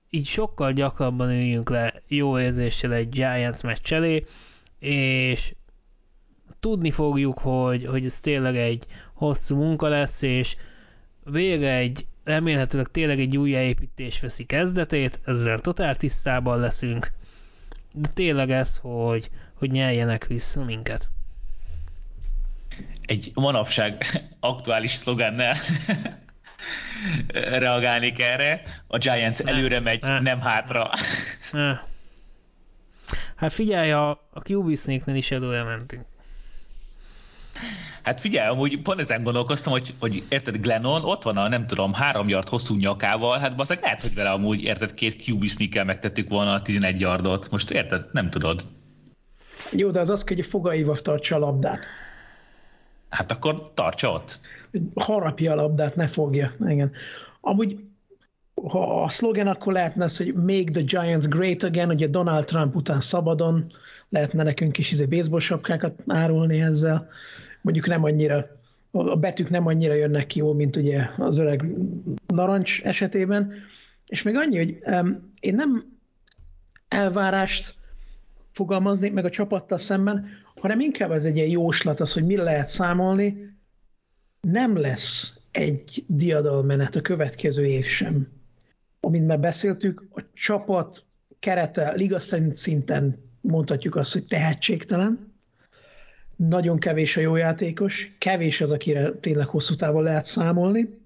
Speaker 1: így sokkal gyakrabban üljünk le jó érzéssel egy Giants meccs elé, és tudni fogjuk, hogy, hogy ez tényleg egy hosszú munka lesz, és vége egy remélhetőleg tényleg egy újjáépítés veszi kezdetét, ezzel totál tisztában leszünk, de tényleg ez, hogy, hogy nyeljenek vissza minket.
Speaker 2: Egy manapság aktuális szlogennel *laughs* reagálnék erre. A Giants ne, előre megy, ne, nem hátra. Ne.
Speaker 1: Hát figyelj, a, a QB is előre mentünk.
Speaker 2: Hát figyelj, amúgy pont ezen gondolkoztam, hogy, hogy érted, Glennon ott van a nem tudom, három yard hosszú nyakával, hát bazeg lehet, hogy vele amúgy érted, két QB sneakkel megtettük volna a 11 yardot. Most érted, nem tudod.
Speaker 3: Jó, de az az, hogy fogaival tartsa a labdát.
Speaker 2: Hát akkor tartsa ott.
Speaker 3: Harapja a labdát, ne fogja. Igen. Amúgy ha a szlogen akkor lehetne az, hogy Make the Giants Great Again, ugye Donald Trump után szabadon lehetne nekünk is izé baseball sapkákat árulni ezzel. Mondjuk nem annyira, a betűk nem annyira jönnek ki jól, mint ugye az öreg narancs esetében. És még annyi, hogy um, én nem elvárást fogalmaznék meg a csapattal szemben, hanem inkább ez egy ilyen jóslat az, hogy mire lehet számolni. Nem lesz egy diadalmenet a következő év sem. Amint már beszéltük, a csapat kerete liga szerint szinten mondhatjuk azt, hogy tehetségtelen, nagyon kevés a jó játékos, kevés az, akire tényleg hosszú távon lehet számolni,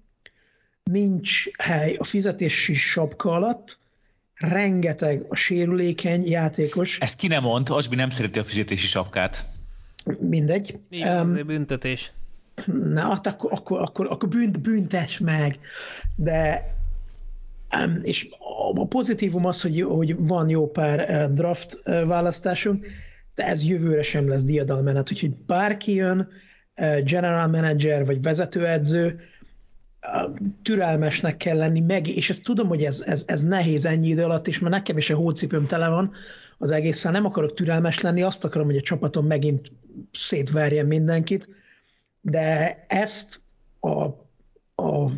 Speaker 3: nincs hely a fizetési sapka alatt, rengeteg a sérülékeny játékos.
Speaker 2: Ezt ki nem mond, Asbi nem szereti a fizetési sapkát.
Speaker 3: Mindegy.
Speaker 1: Igen, um, büntetés.
Speaker 3: Na, hát akkor, akkor, akkor, akkor bünt, büntes meg. De um, és a pozitívum az, hogy, hogy van jó pár draft választásunk, de ez jövőre sem lesz diadalmenet, úgyhogy bárki jön, general manager vagy vezetőedző, türelmesnek kell lenni, meg, és ezt tudom, hogy ez, ez, ez nehéz ennyi idő alatt, és már nekem is a hócipőm tele van az egészen, nem akarok türelmes lenni, azt akarom, hogy a csapatom megint szétverjen mindenkit, de ezt a, a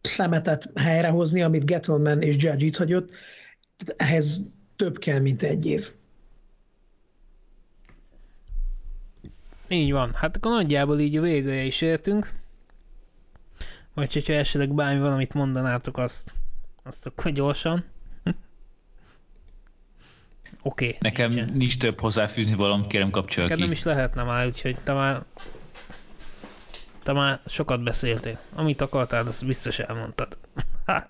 Speaker 3: szemetet helyrehozni, amit Gettleman és Judge itt hagyott, ehhez több kell, mint egy év.
Speaker 1: Így van. Hát akkor nagyjából így a végére is értünk. Vagy hogyha esetleg bármi valamit mondanátok, azt, azt akkor gyorsan. *laughs* Oké. Okay,
Speaker 2: Nekem nincsen. nincs több hozzáfűzni valam, kérem kapcsolja
Speaker 1: ki. nem is lehetne már, úgyhogy te már te már sokat beszéltél. Amit akartál, azt biztos elmondtad. *laughs*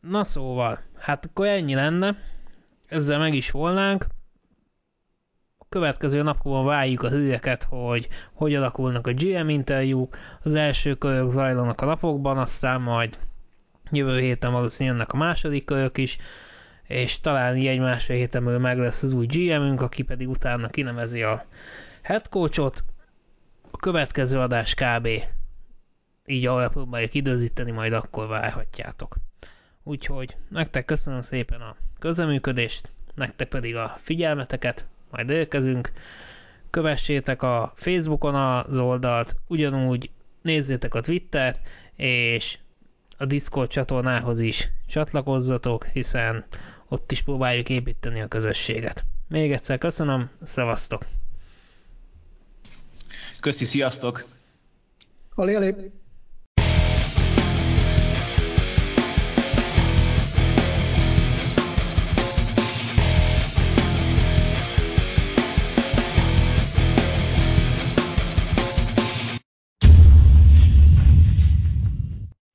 Speaker 1: Na szóval, hát akkor ennyi lenne. Ezzel meg is volnánk következő napokban várjuk a híreket, hogy hogy alakulnak a GM interjúk, az első körök zajlanak a napokban, aztán majd jövő héten valószínűleg jönnek a második körök is, és talán egy másfél héten belül meg lesz az új GM-ünk, aki pedig utána kinevezi a head coachot. A következő adás kb. így ahol próbáljuk időzíteni, majd akkor várhatjátok. Úgyhogy nektek köszönöm szépen a közeműködést, nektek pedig a figyelmeteket, majd érkezünk. Kövessétek a Facebookon az oldalt, ugyanúgy nézzétek a Twittert, és a Discord csatornához is csatlakozzatok, hiszen ott is próbáljuk építeni a közösséget. Még egyszer köszönöm, szevasztok!
Speaker 2: Köszi, sziasztok!
Speaker 3: Ali, ali.